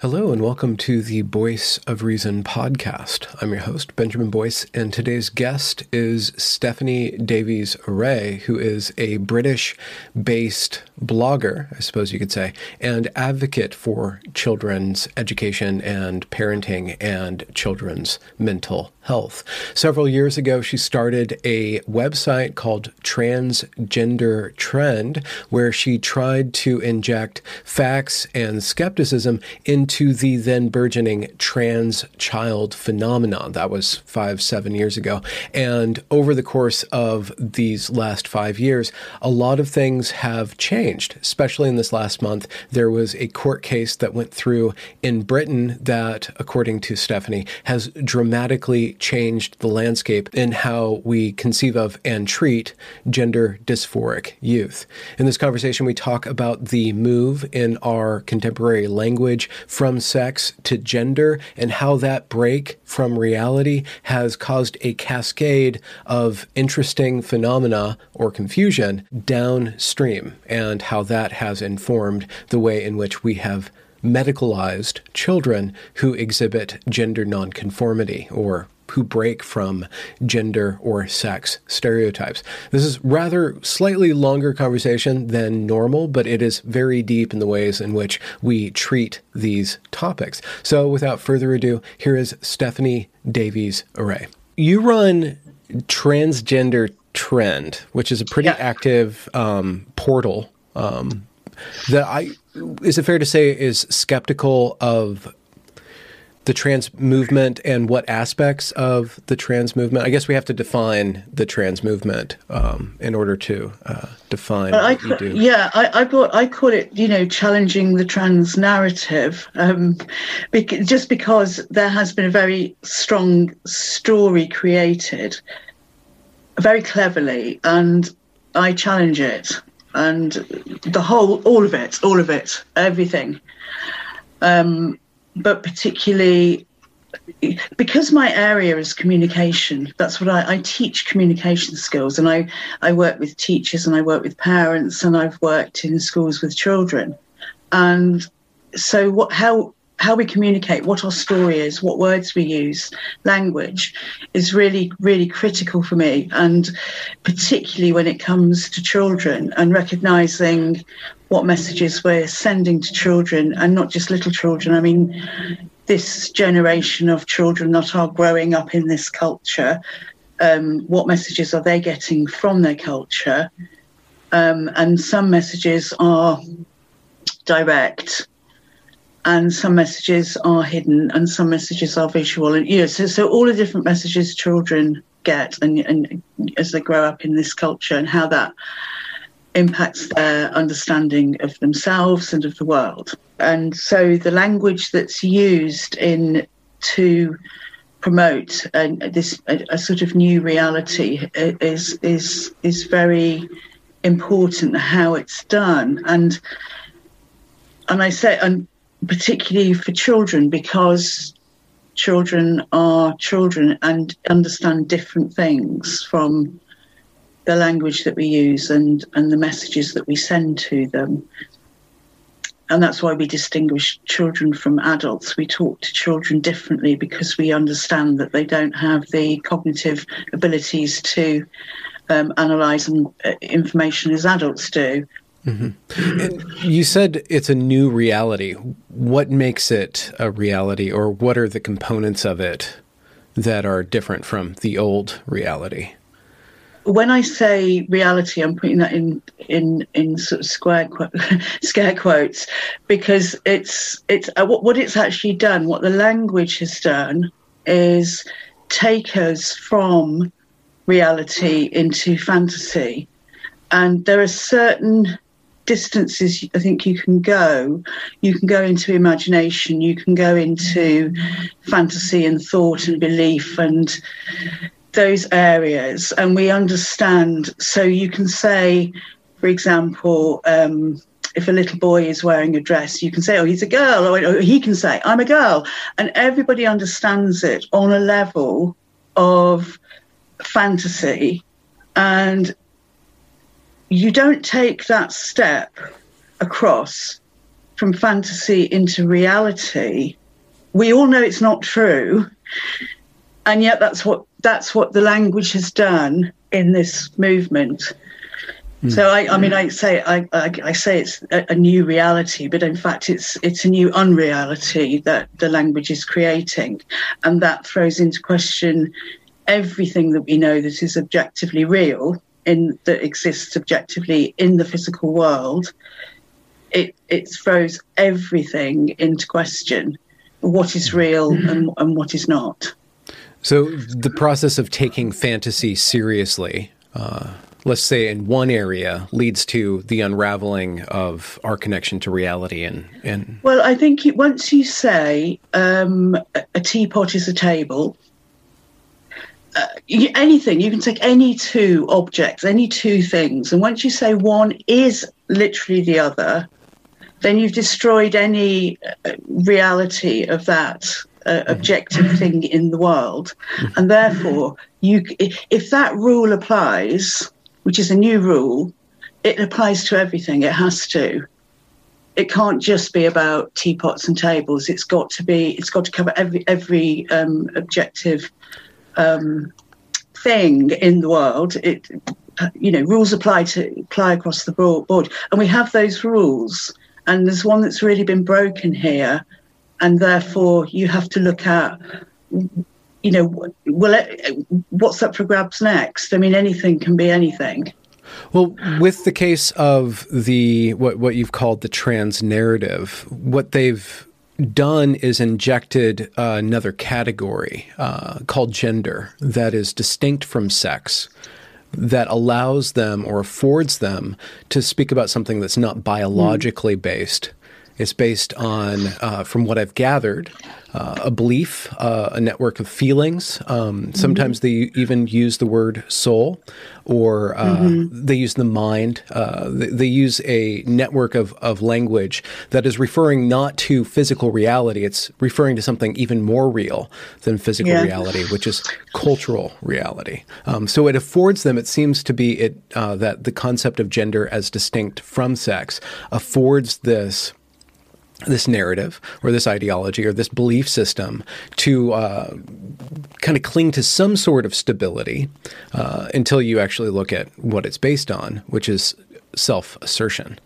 Hello, and welcome to the Voice of Reason podcast. I'm your host, Benjamin Boyce, and today's guest is Stephanie Davies-Arai, who is a British based blogger, I suppose you could say, and advocate for children's education and parenting and children's mental health. Several years ago, she started a website called Transgender Trend, where she tried to inject facts and skepticism into the then burgeoning trans child phenomenon. That was five, seven years ago. And over the course of these last five years, a lot of things have changed, especially in this last month. There was a court case that went through in Britain that, according to Stephanie, has dramatically changed the landscape in how we conceive of and treat gender dysphoric youth. In this conversation, we talk about the move in our contemporary language from sex to gender and how that break from reality has caused a cascade of interesting phenomena or confusion downstream and how that has informed the way in which we have medicalized children who exhibit gender nonconformity or who break from gender or sex stereotypes. This is rather slightly longer conversation than normal, but it is very deep in the ways in which we treat these topics. So without further ado, here is Stephanie Davies Array. You run Transgender Trend, which is a pretty yeah. active um, portal um, that I is it fair to say is skeptical of the trans movement and what aspects of the trans movement? I guess we have to define the trans movement um, in order to uh, define I, what you do. Yeah, I, I, call, I call it, you know, challenging the trans narrative, um, bec- just because there has been a very strong story created, very cleverly, and I challenge it and the whole, all of it, all of it, everything. Um, but particularly because my area is communication, that's what I, I, teach communication skills, and I, I work with teachers and I work with parents, and I've worked in schools with children. And so, what, how how we communicate, what our story is, what words we use, language is really, really critical for me. And particularly when it comes to children and recognizing what messages we're sending to children and not just little children. I mean, this generation of children that are growing up in this culture, um, what messages are they getting from their culture? Um, and some messages are direct and some messages are hidden and some messages are visual and know so, so all the different messages children get and, and as they grow up in this culture and how that impacts their understanding of themselves and of the world. And so the language that's used in to promote this a, a sort of new reality is is is very important how it's done. And and I say and particularly for children because children are children and understand different things from the language that we use and, and the messages that we send to them. And that's why we distinguish children from adults. We talk to children differently because we understand that they don't have the cognitive abilities to um, analyze uh, information as adults do. Mm-hmm. you said it's a new reality. What makes it a reality, or what are the components of it that are different from the old reality? When I say reality, I'm putting that in in in sort of square scare quotes because it's it's uh, what, what it's actually done. What the language has done is take us from reality into fantasy, and there are certain distances I think you can go. You can go into imagination, you can go into fantasy and thought and belief and those areas. And we understand. So you can say, for example, um, if a little boy is wearing a dress, you can say, oh, he's a girl, or, he can say, I'm a girl. And everybody understands it on a level of fantasy. And you don't take that step across from fantasy into reality. We all know it's not true. And yet that's what that's what the language has done in this movement. Hmm. So I, I mean, I say I, I, I say it's a, a, new reality, but in fact, it's it's a new unreality that the language is creating, and that throws into question everything that we know that is objectively real in that exists objectively in the physical world. It it throws everything into question: what is real and, and what is not. So the process of taking fantasy seriously. Uh let's say in one area leads to the unraveling of our connection to reality and, and well i think once you say um, a teapot is a table uh, anything you can take any two objects any two things and once you say one is literally the other then you've destroyed any uh, reality of that uh, objective thing in the world and therefore you if that rule applies which is a new rule, it applies to everything. It has to. It can't just be about teapots and tables. It's got to be. It's got to cover every every um, objective um, thing in the world. It, you know, rules apply to apply across the board, and we have those rules. And there's one that's really been broken here, and therefore you have to look at you know, well, what's up for grabs next? I mean, anything can be anything. Well, with the case of the what what you've called the trans narrative, what they've done is injected uh, another category uh, called gender that is distinct from sex that allows them or affords them to speak about something that's not biologically based. It's based on, uh, from what I've gathered, uh, a belief, uh, a network of feelings. Um, sometimes mm-hmm. they even use the word soul, or uh, mm-hmm. they use the mind. Uh, they, they, use a network of, of language that is referring not to physical reality, it's referring to something even more real than physical yeah. reality, which is cultural reality. Um, so it affords them, it seems to be it uh, that the concept of gender as distinct from sex affords this this narrative or this ideology or this belief system to uh, kind of cling to some sort of stability uh, until you actually look at what it's based on, which is self assertion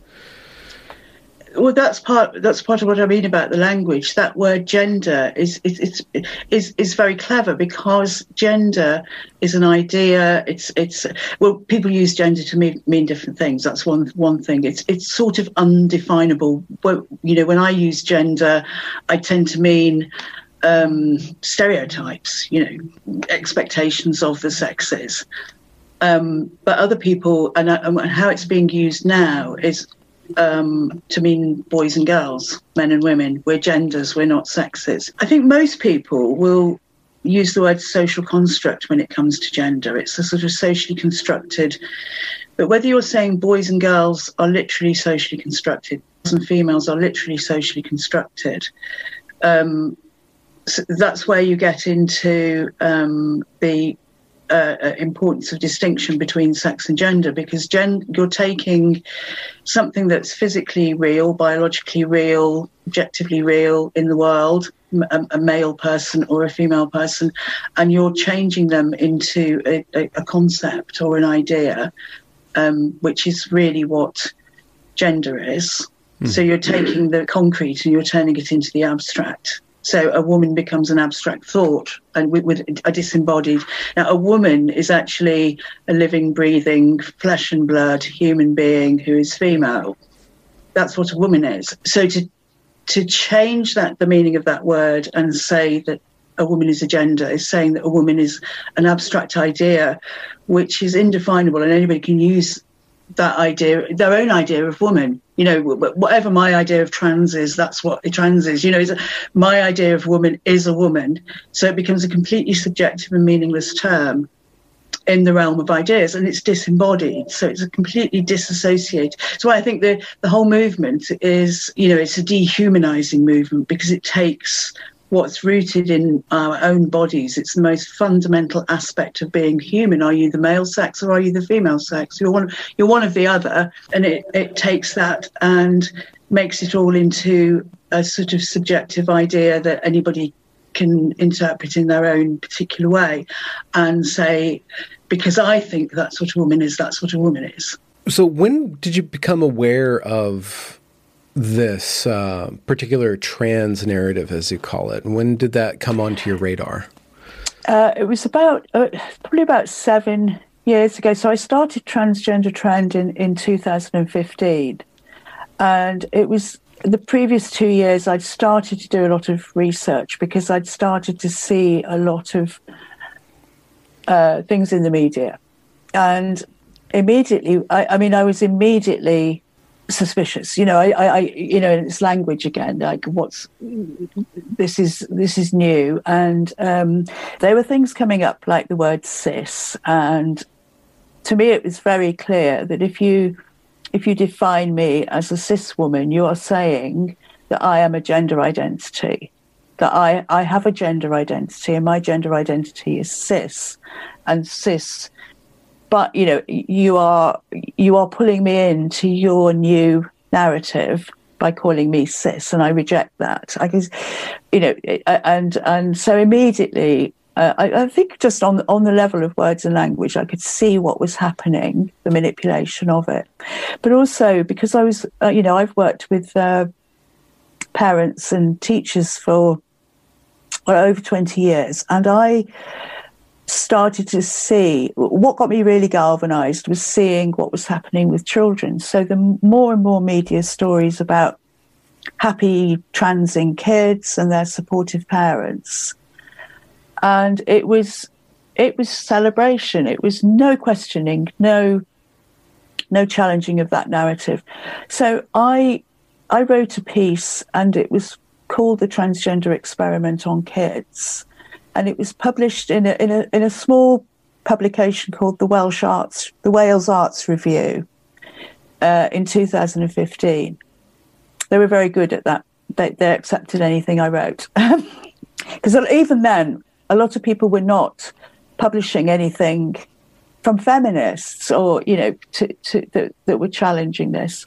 well that's part that's part of what i mean about the language. That word gender is is is is very clever because gender is an idea. It's it's well people use gender to mean, mean different things. That's one one thing. It's it's sort of undefinable. Well, you know when i use gender i tend to mean um, stereotypes you know expectations of the sexes. Um, but other people and, and how it's being used now is um, to mean boys and girls, men and women. We're genders, we're not sexes. I think most people will use the word social construct when it comes to gender. It's a sort of socially constructed, but whether you're saying boys and girls are literally socially constructed, and females are literally socially constructed, um, so that's where you get into um, the uh, uh, importance of distinction between sex and gender because gen- you're taking something that's physically real, biologically real, objectively real in the world, a, a male person or a female person, and you're changing them into a, a, a concept or an idea, um, which is really what gender is. Mm. So you're taking the concrete and you're turning it into the abstract. So a woman becomes an abstract thought and with, with, a disembodied. Now, a woman is actually a living, breathing, flesh and blood human being who is female. That's what a woman is. So to to change that the meaning of that word and say that a woman is a gender is saying that a woman is an abstract idea, which is indefinable and anybody can use that idea, their own idea of woman. You know, whatever my idea of trans is, that's what trans is. You know, my idea of woman is a woman. So it becomes a completely subjective and meaningless term in the realm of ideas and it's disembodied so it's a completely disassociated so i think the the whole movement is you know it's a dehumanizing movement because it takes what's rooted in our own bodies. It's the most fundamental aspect of being human. Are you the male sex or are you the female sex? You're one. You're one of the other, and it it takes that and makes it all into a sort of subjective idea that anybody can interpret in their own particular way, and say, because I think that's what a woman is. That's what a woman is. So when did you become aware of this uh, particular trans narrative, as you call it? When did that come onto your radar? Uh, it was about uh, probably about seven years ago. So I started Transgender Trend in, in 2015. And it was the previous two years I'd started to do a lot of research because I'd started to see a lot of uh, things in the media. And immediately, I, I mean, I was immediately suspicious. You know, I, I, you know, it's language again. Like, what's this is this is new, and um, there were things coming up like the word cis, and to me, it was very clear that if you if you define me as a cis woman, you are saying that I am a gender identity, that I I have a gender identity, and my gender identity is cis, and cis but you know you are you are pulling me into your new narrative by calling me cis and i reject that. I guess you know and and so immediately uh, I, I, think just on on the level of words and language, I could see what was happening, the manipulation of it, but also because I was, uh, you know, I've worked with uh, parents and teachers for well, over twenty years, and I started to see what got me really galvanized was seeing what was happening with children. So the more and more media stories about happy transing kids and their supportive parents. And it was it was celebration. It was no questioning, no no challenging of that narrative. So I I wrote a piece and it was called the transgender experiment on kids and it was published in a, in a, in a small publication called the Welsh Arts, the Wales Arts Review, uh, in 2015. They were very good at that. They, they accepted anything I wrote. Because even then, a lot of people were not publishing anything from feminists or, you know, to, to, that, that were challenging this.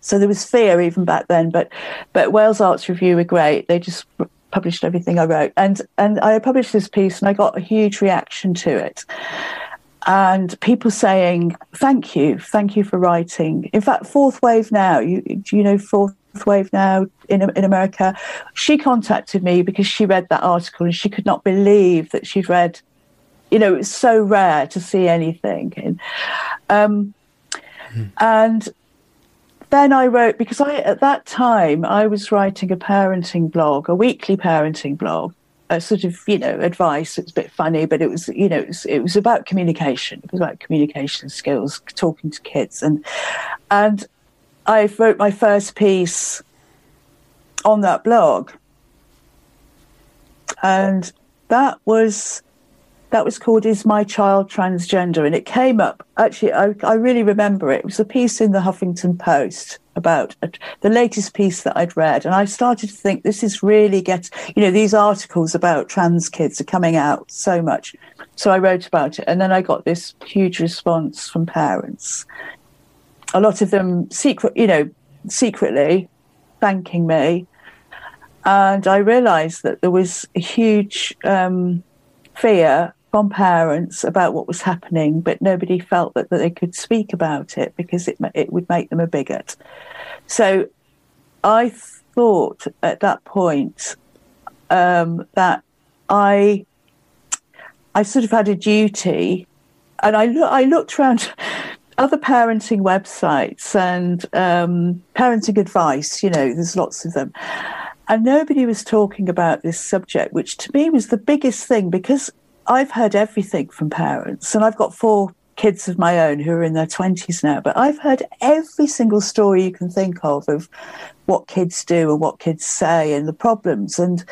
So there was fear even back then, but but Wales Arts Review were great. They just published everything I wrote. And and I published this piece and I got a huge reaction to it. And people saying, Thank you, thank you for writing. In fact, Fourth Wave Now, you do you know Fourth Wave Now in in America? She contacted me because she read that article and she could not believe that she'd read you know, it's so rare to see anything. And, um, mm. and then I wrote because I at that time I was writing a parenting blog, a weekly parenting blog, a sort of you know advice. It's a bit funny, but it was you know it was, it was about communication. It was about communication skills, talking to kids, and and I wrote my first piece on that blog, and that was that was called Is My Child Transgender? And it came up, actually, I, I really remember it. It was a piece in the Huffington Post about a, the latest piece that I'd read. And I started to think this is really get, you know, these articles about trans kids are coming out so much. So I wrote about it. And then I got this huge response from parents. A lot of them secret, you know, secretly thanking me. And I realized that there was a huge um, fear from parents about what was happening, but nobody felt that, that they could speak about it because it it would make them a bigot. So I thought at that point um, that I I sort of had a duty, and I lo- I looked around other parenting websites and um, parenting advice. You know, there's lots of them. And nobody was talking about this subject, which to me was the biggest thing because I've heard everything from parents, and I've got four kids of my own who are in their 20s now, but I've heard every single story you can think of of what kids do and what kids say and the problems and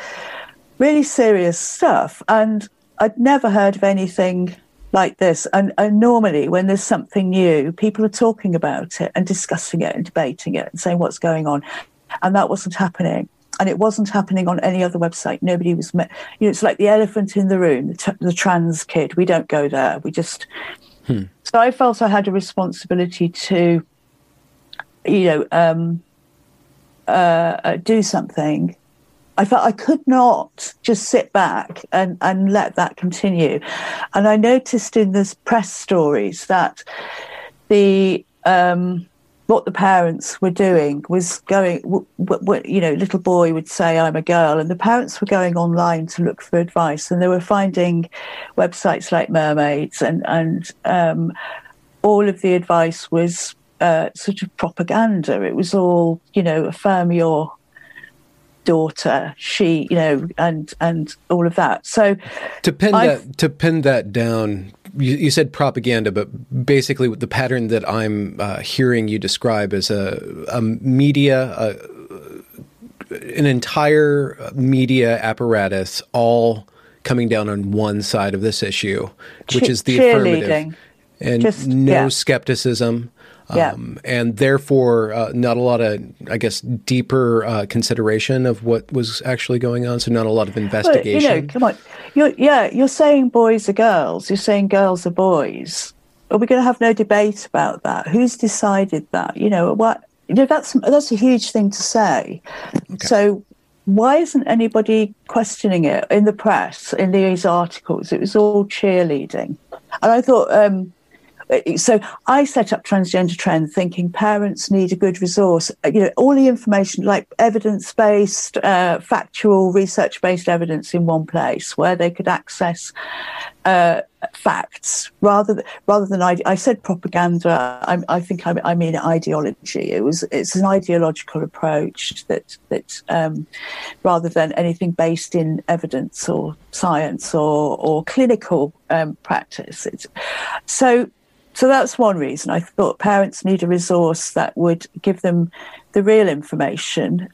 really serious stuff. And I'd never heard of anything like this. And, and, normally, when there's something new, people are talking about it and discussing it and debating it and saying what's going on. And that wasn't happening. And it wasn't happening on any other website. Nobody was, met. you know, it's like the elephant in the room, the, t- the trans kid. We don't go there. We just. Hmm. So I felt I had a responsibility to, you know, um, uh, uh, do something I felt I could not just sit back and, and let that continue. And I noticed in the press stories that the um, what the parents were doing was going, w- w- you know, little boy would say, I'm a girl, and the parents were going online to look for advice, and they were finding websites like Mermaids, and, and um, all of the advice was uh, sort of propaganda. It was all, you know, affirm your daughter, she, you know, and and all of that. So to pin I've, that to pin that down, you, you, said propaganda, but basically the pattern that I'm uh, hearing you describe is a, a media. A, an entire media apparatus all coming down on one side of this issue, which is the affirmative, and Just, no yeah. skepticism, yeah. Um, and therefore, uh, not a lot of, I guess, deeper uh, consideration of what was actually going on. So, not a lot of investigation. You know, come on. You're, yeah, you're saying boys are girls. You're saying girls are boys. Are we going to have no debate about that? Who's decided that? You know, what? You know, that's that's a huge thing to say. Okay. So, why isn't anybody questioning it in the press in these articles? It was all cheerleading, and I thought. Um, so I set up Transgender Trend thinking parents need a good resource. Uh, you know, all the information like evidence based, uh, factual, research based evidence in one place where they could access uh, facts rather than, rather than I, I said propaganda. I, I think I, I, mean ideology. It was it's an ideological approach that that um, rather than anything based in evidence or science or or clinical um, practice. It's, so so that's one reason. I thought parents need a resource that would give them the real information.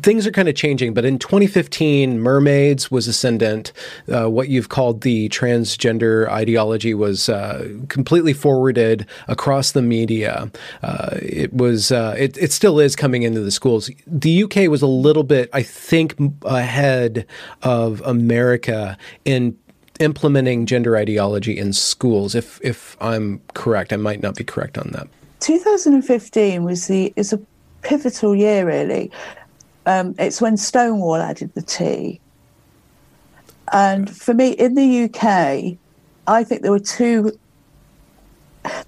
Things are kind of changing, but in 2015, Mermaids was ascendant. Uh, what you've called the transgender ideology was uh, completely forwarded across the media. Uh, it was, uh, it, it still is coming into the schools. The UK was a little bit, I think, ahead of America in implementing gender ideology in schools. If if I'm correct, I might not be correct on that. 2015 was the is a pivotal year really. Um, it's when Stonewall added the T. And for me, in the UK, I think there were two.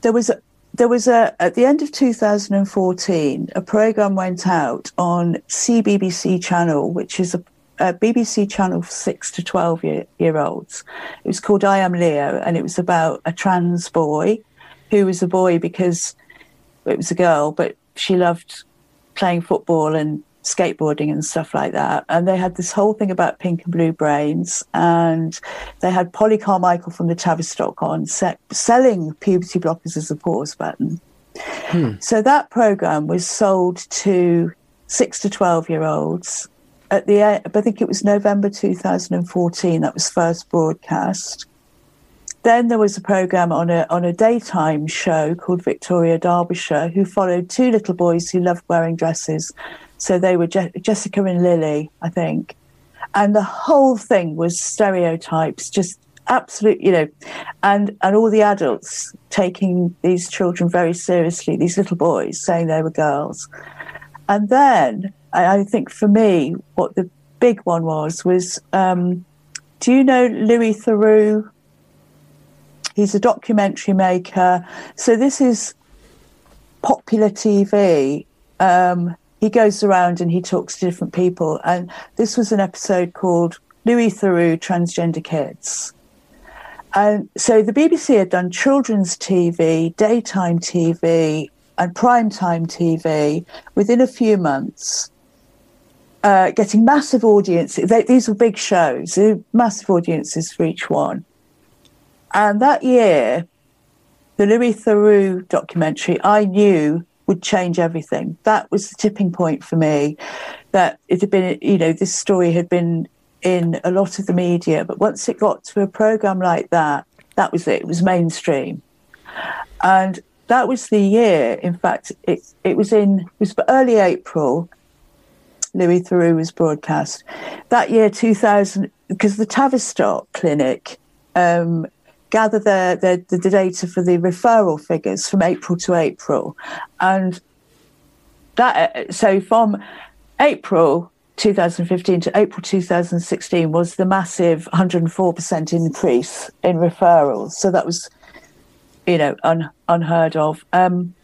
There was a, there was a at the end of 2014 a program went out on CBBC channel, which is a a BBC channel six to 12 year, year olds. It was called I Am Leo, and it was about a trans boy who was a boy because it was a girl, but she loved playing football and skateboarding and stuff like that. And they had this whole thing about pink and blue brains. And they had Polly Carmichael from the Tavistock on se- selling puberty blockers as a pause button. Hmm. So that program was sold to six to 12 year olds at the I think it was November 2014 that was first broadcast. Then there was a program on a on a daytime show called Victoria Derbyshire, who followed two little boys who loved wearing dresses. So they were Je- Jessica and Lily, I think, and the whole thing was stereotypes, just absolute, you know, and and all the adults taking these children very seriously, these little boys saying they were girls, and then I, think for me, what the big one was was um, do you know Louis Theroux? He's a documentary maker. So this is popular TV. Um, he goes around and he talks to different people. And this was an episode called Louis Theroux Transgender Kids. And so the BBC had done children's TV, daytime TV, and primetime TV within a few months uh, getting massive audiences. They, these were big shows, massive audiences for each one. And that year, the Louis Theroux documentary, I knew would change everything. That was the tipping point for me. That it had been, you know, this story had been in a lot of the media, but once it got to a program like that, that was it. It was mainstream, and that was the year. In fact, it it was in it was early April. Louis Theroux was broadcast that year, two thousand, because the Tavistock Clinic um, gathered the, data for the referral figures from April to April, and that so from April 2015 to April 2016 was the massive 104% increase in referrals. So that was, you know, un, unheard of. Um,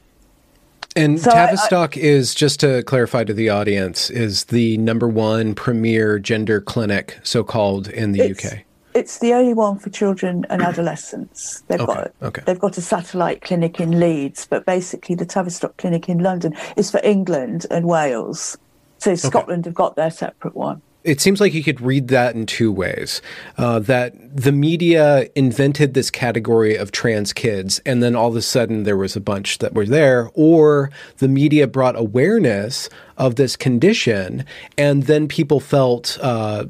and so Tavistock I, I, is, just to clarify to the audience, is the number one premier gender clinic, so called, in the UK. It's the only one for children and adolescents. They've okay, got okay. they've got a satellite clinic in Leeds, but basically the Tavistock clinic in London is for England and Wales. So Scotland okay. have got their separate one. It seems like you could read that in two ways. Uh, that the media invented this category of trans kids, and then all of a sudden there was a bunch that were there, or the media brought awareness of this condition, and then people felt uh,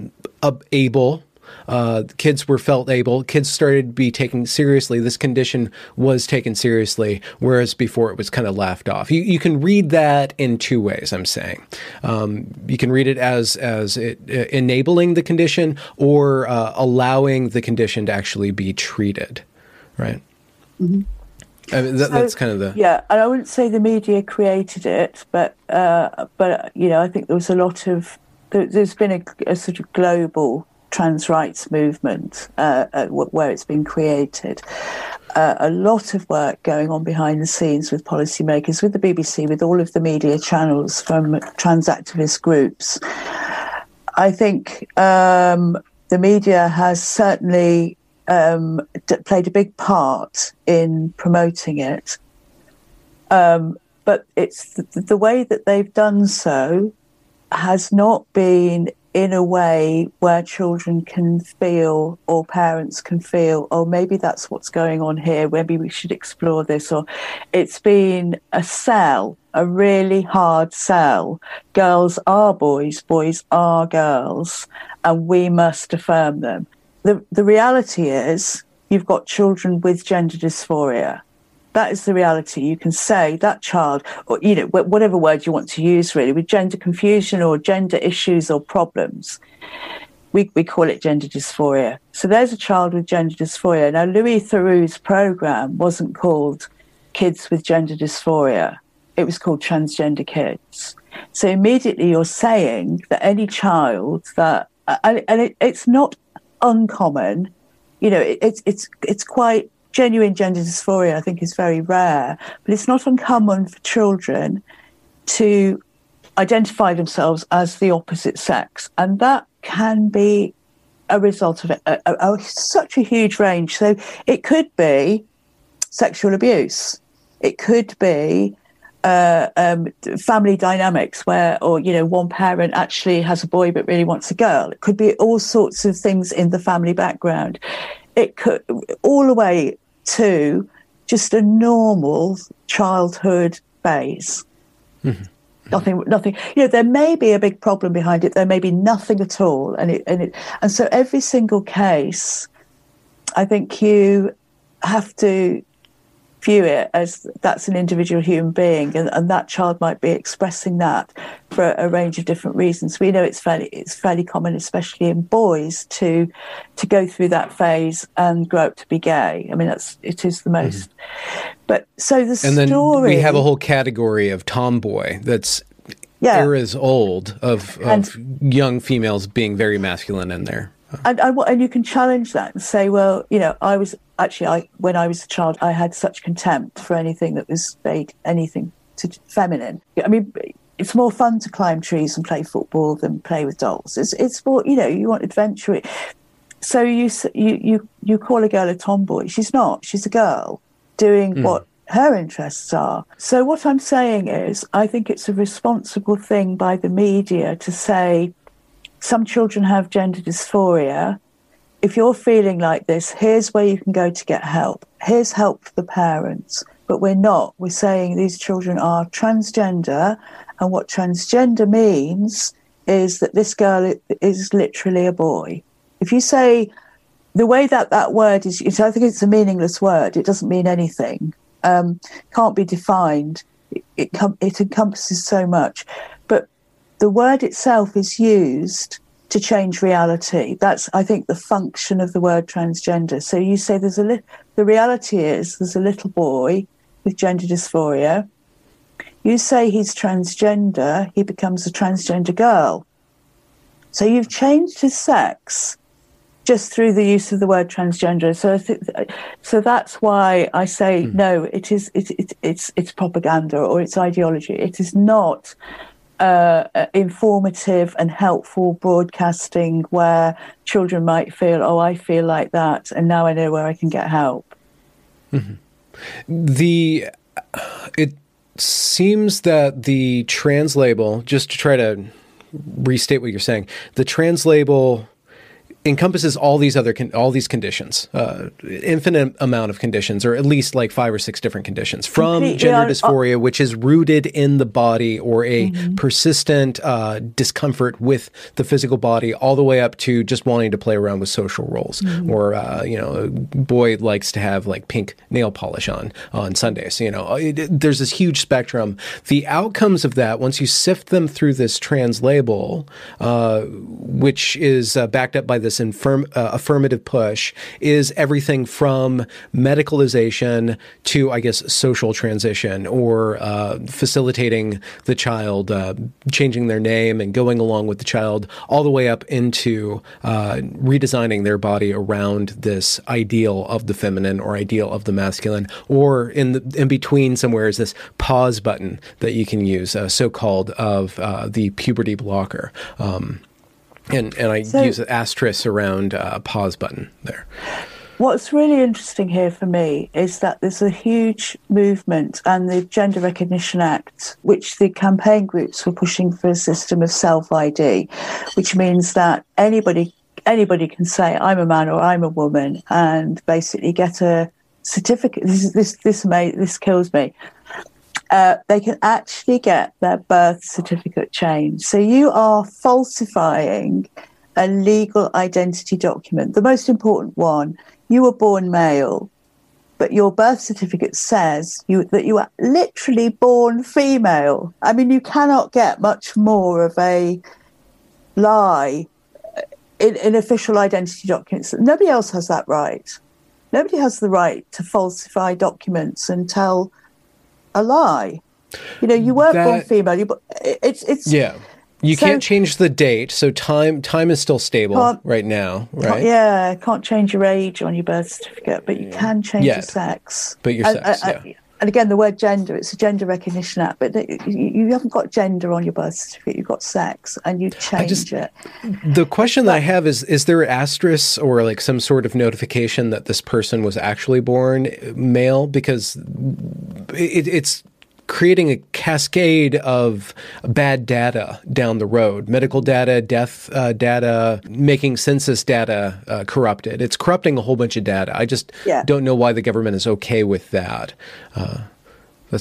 able uh, kids were felt able, kids started to be taken seriously. This condition was taken seriously, whereas before it was kind of laughed off. You, you can read that in two ways. I'm saying um, you can read it as as it, uh, enabling the condition or uh, allowing the condition to actually be treated, right? Mm-hmm. I mean, that, so, that's kind of the yeah. And I wouldn't say the media created it, but uh, but you know, I think there was a lot of there's been a, a sort of global trans rights movement uh, uh, where it's been created. Uh, a lot of work going on behind the scenes with policymakers, with the BBC, with all of the media channels from trans activist groups. I think um, the media has certainly um, d- played a big part in promoting it. Um, but it's the, the way that they've done so has not been in a way where children can feel or parents can feel, oh, maybe that's what's going on here. Maybe we should explore this. Or it's been a sell, a really hard sell. Girls are boys, boys are girls, and we must affirm them. The, the reality is you've got children with gender dysphoria that is the reality. You can say that child, or you know, whatever word you want to use, really, with gender confusion or gender issues or problems. We, we call it gender dysphoria. So there's a child with gender dysphoria. Now, Louis Theroux's program wasn't called Kids with Gender Dysphoria, it was called Transgender Kids. So immediately you're saying that any child that, and, it, it's not uncommon, you know, it, it's, it's, it's quite genuine gender dysphoria, I think, is very rare, but it's not uncommon for children to identify themselves as the opposite sex. And that can be a result of a, a, a, such a huge range. So it could be sexual abuse, it could be uh, um, family dynamics where, or, you know, one parent actually has a boy but really wants a girl. It could be all sorts of things in the family background. It could, all the way to just a normal childhood phase. Mm-hmm. Nothing, nothing. You know, there may be a big problem behind it. There may be nothing at all, and it, and it, and so every single case, I think you have to view it as that's an individual human being and, and that child might be expressing that for a, range of different reasons. We know it's fairly it's fairly common, especially in boys, to to go through that phase and grow up to be gay. I mean that's it is the most mm-hmm. but so the and then we have a whole category of tomboy that's yeah. eras old of, of and, young females being very masculine in there. And, and, and you can challenge that and say, well, you know, I was actually, I when I was a child, I had such contempt for anything that was vague, anything to feminine. I mean, it's more fun to climb trees and play football than play with dolls. It's it's more, you know, you want adventure. So you you you you call a girl a tomboy. She's not. She's a girl doing mm. what her interests are. So what I'm saying is, I think it's a responsible thing by the media to say some children have gender dysphoria if you're feeling like this, here's where you can go to get help. Here's help for the parents. But we're not. We're saying these children are transgender, and what transgender means is that this girl is literally a boy. If you say the way that that word is, I think it's a meaningless word. It doesn't mean anything. Um, can't be defined. It, it, it encompasses so much, but the word itself is used to change reality. That's, I think, the function of the word transgender. So you say there's a li- the reality is there's a little boy with gender dysphoria. You say he's transgender, he becomes a transgender girl. So you've changed his sex just through the use of the word transgender. So, I think uh so that's why I say mm. no. It is it, it, it's it's propaganda or it's ideology. It is not uh, informative and helpful broadcasting where children might feel, oh, I feel like that, and now I know where I can get help. Mm-hmm. The it seems that the trans label, just to try to restate what you're saying, the translabel encompasses all these other con- all these conditions, uh, infinite amount of conditions, or at least like five or six different conditions, from gender dysphoria, which is rooted in the body or a mm-hmm. persistent uh, discomfort with the physical body, all the way up to just wanting to play around with social roles, mm-hmm. or uh, you know, a boy likes to have like pink nail polish on on Sundays. You know, it, it, there's this huge spectrum. The outcomes of that, once you sift them through this translabel, uh, which is uh, backed up by this this infirm, uh, affirmative push is everything from medicalization to, I guess, social transition or uh, facilitating the child uh, changing their name and going along with the child, all the way up into uh, redesigning their body around this ideal of the feminine or ideal of the masculine, or in the, in between somewhere is this pause button that you can use, uh, so called of uh, the puberty blocker. Um, and and I so, use an asterisk around a uh, pause button there. What's really interesting here for me is that there's a huge movement and the Gender Recognition Act, which the campaign groups were pushing for a system of self ID, which means that anybody anybody can say I'm a man or I'm a woman and basically get a certificate. This this this may this kills me uh, they can actually get their birth certificate changed. So you are falsifying a legal identity document. The most important one, you were born male, but your birth certificate says you, that you are literally born female. I mean, you cannot get much more of a lie in, in official identity documents. Nobody else has that right. Nobody has the right to falsify documents and tell a lie. You know, you weren't that, born female. You, it's it's yeah. You so, can't change the date, so time time is still stable right now, right? yeah, can't change your age on your birth certificate, but you can change yeah. your sex. But your sex, I, I, yeah. And again, the word gender, it's a gender recognition act, but you haven't got gender on your birth certificate, you've got sex, and you change just, it. The question but, that I have is Is there asterisks or like some sort of notification that this person was actually born male? Because it, it's creating a cascade of bad data down the road medical data, death uh, data, making census data uh, corrupted. It's corrupting a whole bunch of data. I just yeah. don't know why the government is okay with that. Uh,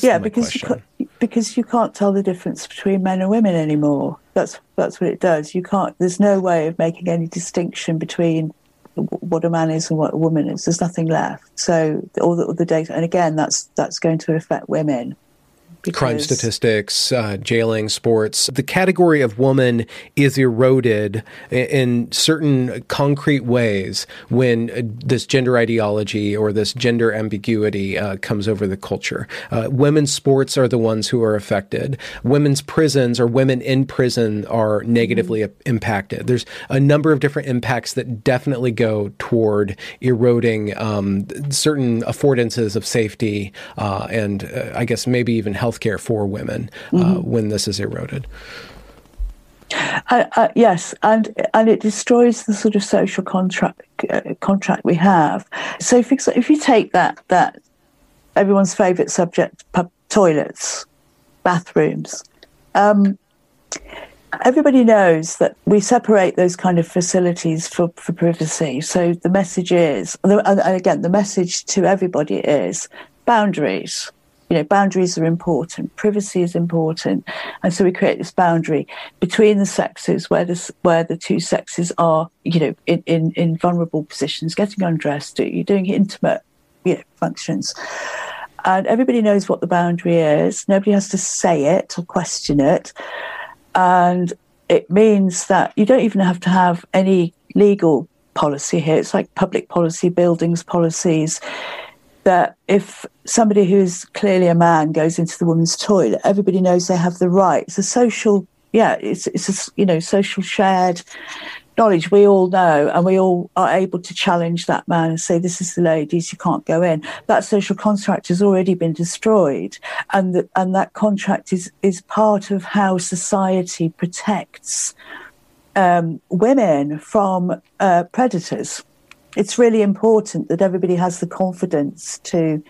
yeah, because you, because you can't tell the difference between men and women anymore. That's that's what it does. You can't. There's no way of making any distinction between what a man is and what a woman is. There's nothing left. So all the, all the data, and again, that's that's going to affect women because... crime statistics, uh, jailing, sports. The category of woman is eroded in certain concrete ways when uh, this gender ideology or this gender ambiguity uh, comes over the culture. Uh, women's sports are the ones who are affected. Women's prisons or women in prison are negatively mm-hmm. impacted. There's a number of different impacts that definitely go toward eroding um, certain affordances of safety uh, and uh, I guess maybe even health healthcare for women uh, mm-hmm. when this is eroded. Uh, uh, yes, and and it destroys the sort of social contract uh, contract we have. So, if, if you take that that everyone's favourite subject, toilets, bathrooms, um, everybody knows that we separate those kind of facilities for, for privacy. So the message is, and again, the message to everybody is boundaries. You know, boundaries are important. Privacy is important, and so we create this boundary between the sexes, where the where the two sexes are, you know, in in, in vulnerable positions, getting undressed, you're doing intimate, you know, functions, and everybody knows what the boundary is. Nobody has to say it or question it. And it means that you don't even have to have any legal policy here. It's like public policy, buildings policies. That if somebody who's clearly a man goes into the woman's toilet, everybody knows they have the right. It's a social, yeah, it's it's a you know social shared knowledge. We all know and we all are able to challenge that man and say this is the ladies you can't go in. That social contract has already been destroyed and that and that contract is is part of how society protects um, women from uh, predators. It's really important that everybody has the confidence to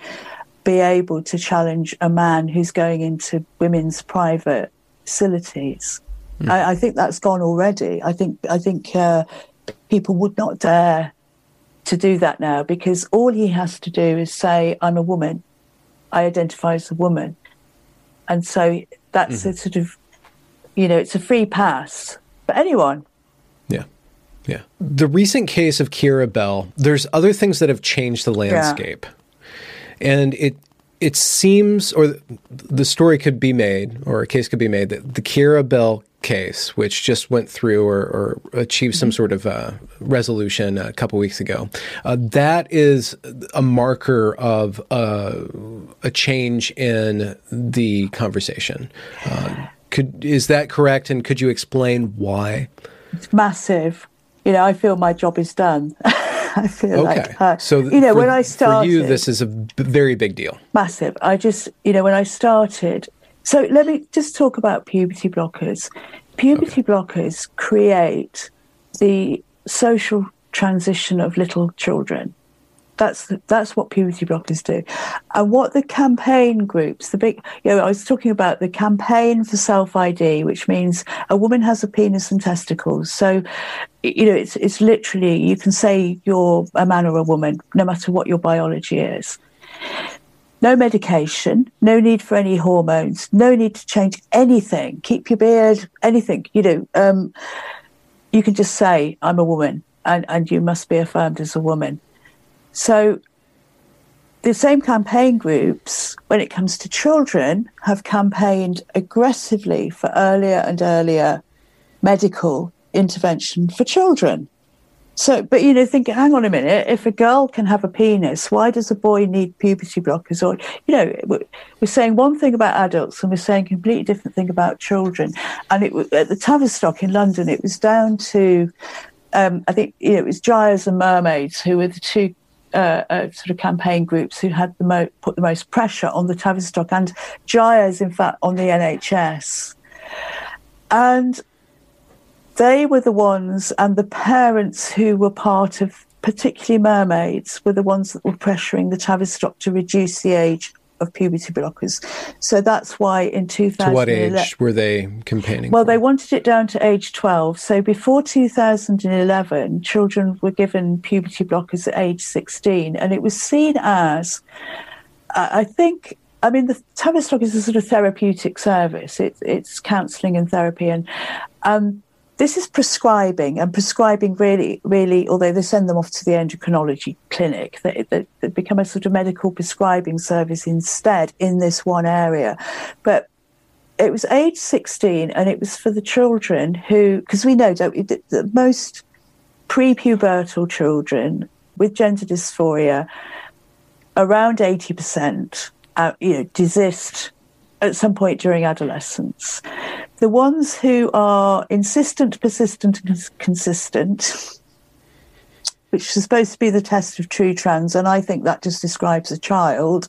be able to challenge a man who's going into women's private facilities Mm. I, I, think that's gone already. I think I think uh, people would not dare to do that now because all he has to do is say, "I'm a woman. I identify as a woman," and so that's mm-hmm. a sort of, you know, it's a free pass for anyone. Yeah. Yeah. The recent case of Keira Bell, there's other things that have changed the landscape. Yeah. And it it seems or the story could be made or a case could be made that the Keira Bell case, which just went through or, or achieved some mm-hmm. sort of uh, resolution a couple weeks ago, uh, that is a marker of uh, a change in the conversation. Uh, could is that correct? And could you explain why? It's massive. You know, I feel my job is done. I feel okay. like, uh, so you know, for, when I started, for you, this is a b- very big deal. Massive. I just, you know, when I started, so let me just talk about puberty blockers. Puberty okay. blockers create the social transition of little children. That's that's what puberty blockers do, and what the campaign groups, the big, you know, I was talking about the campaign for self ID, which means a woman has a penis and testicles. So, you know, it's it's literally you can say you're a man or a woman, no matter what your biology is no medication, no need for any hormones, no need to change anything. Keep your beard, anything. You know, um, you can just say, "I'm a woman," and and you must be affirmed as a woman. So. The same campaign groups, when it comes to children, have campaigned aggressively for earlier and earlier medical intervention for children. So, but you know, think, hang on a minute. If a girl can have a penis, why does a boy need puberty blockers? Or, you know, we're saying one thing about adults and we're saying a completely different thing about children. And it at the Tavistock in London, it was down to, um, I think, you know, it was GIRES and Mermaids who were the two uh, uh, sort of campaign groups who had the mo- put the most pressure on the Tavistock and GIRES, in fact, on the NHS. And they were the ones, and the parents who were part of, particularly mermaids, were the ones that were pressuring the Tavistock to reduce the age of puberty blockers. So that's why in 2000. To what age were they campaigning? Well, for? they wanted it down to age 12. So before 2011, children were given puberty blockers at age 16, and it was seen as, I think, I mean, the Tavistock is a sort of therapeutic service. It, it's counselling and therapy, and um, this is prescribing and prescribing really, really, although they send them off to the endocrinology clinic, they, they, they, become a sort of medical prescribing service instead in this one area. But it was age 16 and it was for the children who, because we know that most prepubertal children with gender dysphoria, around 80%, uh, you know, desist at some point during adolescence. The ones who are insistent, persistent, and consistent, which is supposed to be the test of true trans, and I think that just describes a child,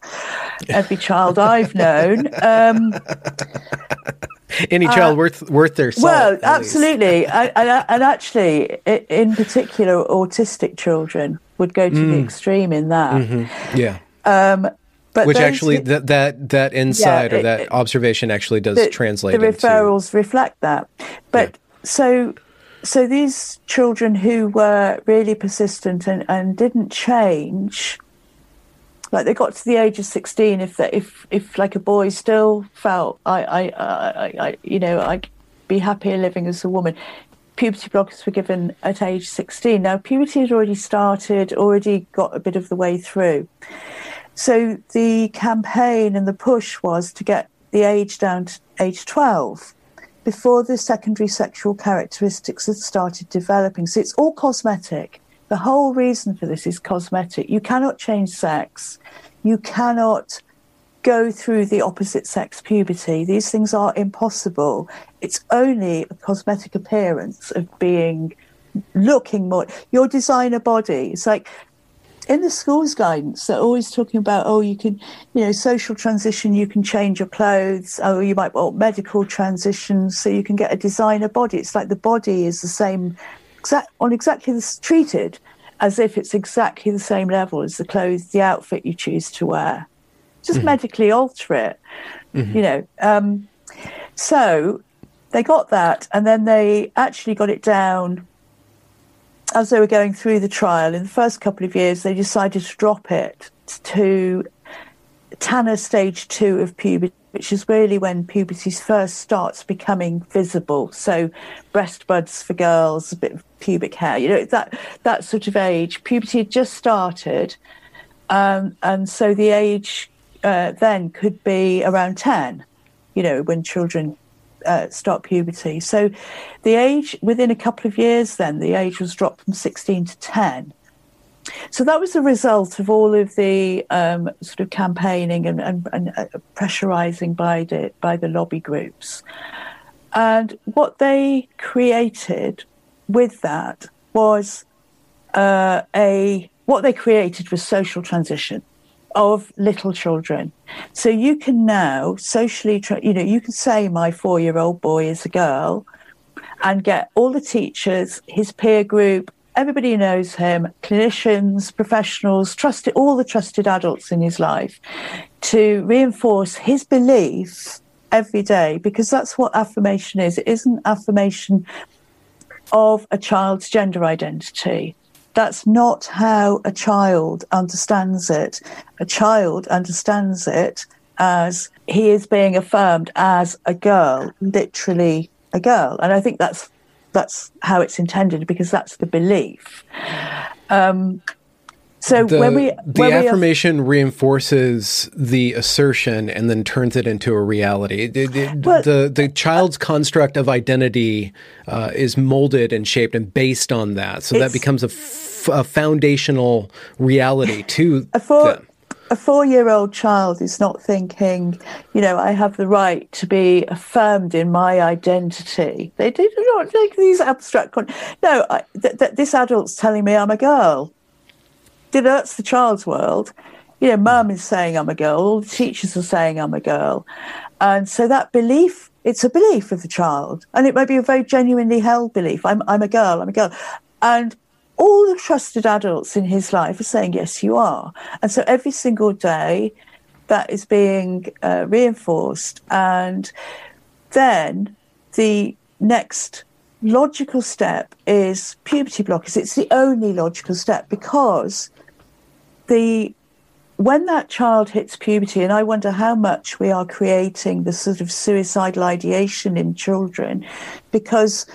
every child I've known. Um, Any child uh, worth worth their salt. Well, absolutely, and, and, actually, in particular, autistic children would go to mm. the extreme in that. Mm-hmm. Yeah. Um, But which actually that that that insight yeah, or that it, observation actually does the, translate. The referrals into, reflect that, but yeah. so so these children who were really persistent and, and didn't change like they got to the age of 16 if they, if if like a boy still felt I, I I I you know I'd be happier living as a woman puberty blockers were given at age 16 now puberty had already started already got a bit of the way through so the campaign and the push was to get the age down to age 12 before the secondary sexual characteristics had started developing so it's all cosmetic the whole reason for this is cosmetic. You cannot change sex. You cannot go through the opposite sex puberty. These things are impossible. It's only a cosmetic appearance of being looking more your designer body. It's like in the school's guidance, they're always talking about, oh, you can, you know, social transition, you can change your clothes, oh, you might want medical transition, so you can get a designer body. It's like the body is the same exact on exactly this treated as if it's exactly the same level as the clothes, the outfit you choose to wear. Just mm-hmm. medically alter it, mm-hmm. you know. Um, so they got that, and then they actually got it down as they were going through the trial. In the first couple of years, they decided to drop it to Tanner stage two of puberty which is really when puberty first starts becoming visible. So, breast buds for girls, a bit of pubic hair, you know, that that sort of age. Puberty had just started, um, and so the age uh, then could be around ten. You know, when children uh, start puberty. So, the age within a couple of years, then the age was dropped from sixteen to ten. So that was the result of all of the um, sort of campaigning and, and, and uh, pressurizing by the by the lobby groups, and what they created with that was uh, a what they created was social transition of little children. So you can now socially, tra- you know, you can say my four-year-old boy is a girl, and get all the teachers, his peer group, everybody who knows him, clinicians, professionals, trusted all the trusted adults in his life, to reinforce his belief every day, because that's what affirmation is. It isn't affirmation of a child's gender identity. That's not how a child understands it. A child understands it as he is being affirmed as a girl, literally a girl. And I think that's that's how it's intended because that's the belief. Um, so the, when we the when affirmation we reinforces the assertion and then turns it into a reality. It, it, well, the the child's construct of identity uh, is molded and shaped and based on that, so that becomes a, f- a foundational reality to them a four year old child is not thinking, you know, I have the right to be affirmed in my identity. They do not take these abstract. Con- no, I, th- th- this adult's telling me I'm a girl. That's the child's world. You know, mum is saying I'm a girl, all the teachers are saying I'm a girl. And so that belief, it's a belief of the child. And it may be a very genuinely held belief. I'm, I'm a girl, I'm a girl. And all the trusted adults in his life are saying, Yes, you are. And so every single day that is being uh, reinforced. And then the next logical step is puberty blockers. It's the only logical step because the when that child hits puberty, and I wonder how much we are creating the sort of suicidal ideation in children, because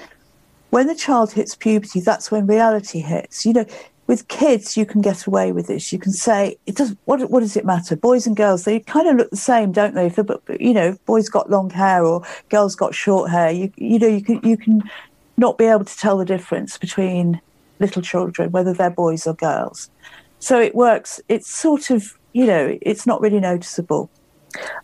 when the child hits puberty, that's when reality hits. You know, with kids, you can get away with this. You can say it does. What what does it matter? Boys and girls, they kind of look the same, don't they? If you know, boys got long hair or girls got short hair, you you know, you can you can not be able to tell the difference between little children, whether they're boys or girls. So it works. It's sort of you know, it's not really noticeable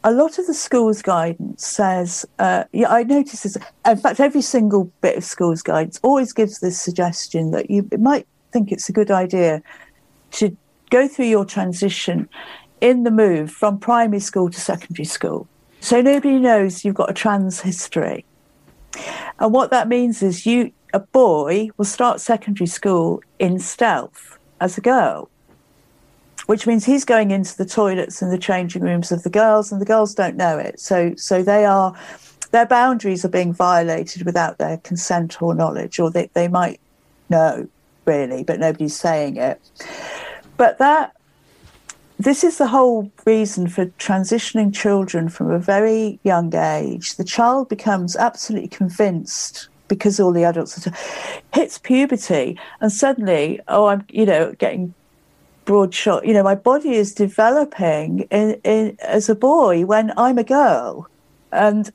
a lot of the school's guidance says, uh, yeah, I notice this. In fact, every single bit of school's guidance always gives this suggestion that you might think it's a good idea to go through your transition in the move from primary school to secondary school. So nobody knows you've got a trans history. And what that means is you, a boy, will start secondary school in stealth as a girl which means he's going into the toilets and the changing rooms of the girls, and the girls don't know it. So, so they are their boundaries are being violated without their consent or knowledge, or they, they might know really, but nobody's saying it. But that this is the whole reason for transitioning children from a very young age. The child becomes absolutely convinced because all the adults are hits puberty and suddenly, oh, I'm you know getting broad shot. You know, my body is developing in, in as a boy when I'm a girl, and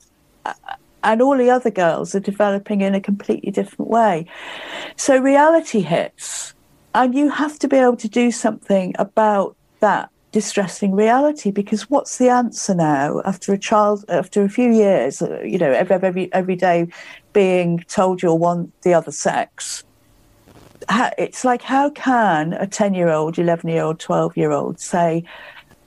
and all the other girls are developing in a completely different way. So reality hits, and you have to be able to do something about that distressing reality because what's the answer now after a child after a few years uh, you know every every every day being told you'll want the other sex it's like how can a 10 year old 11 year old 12 year old say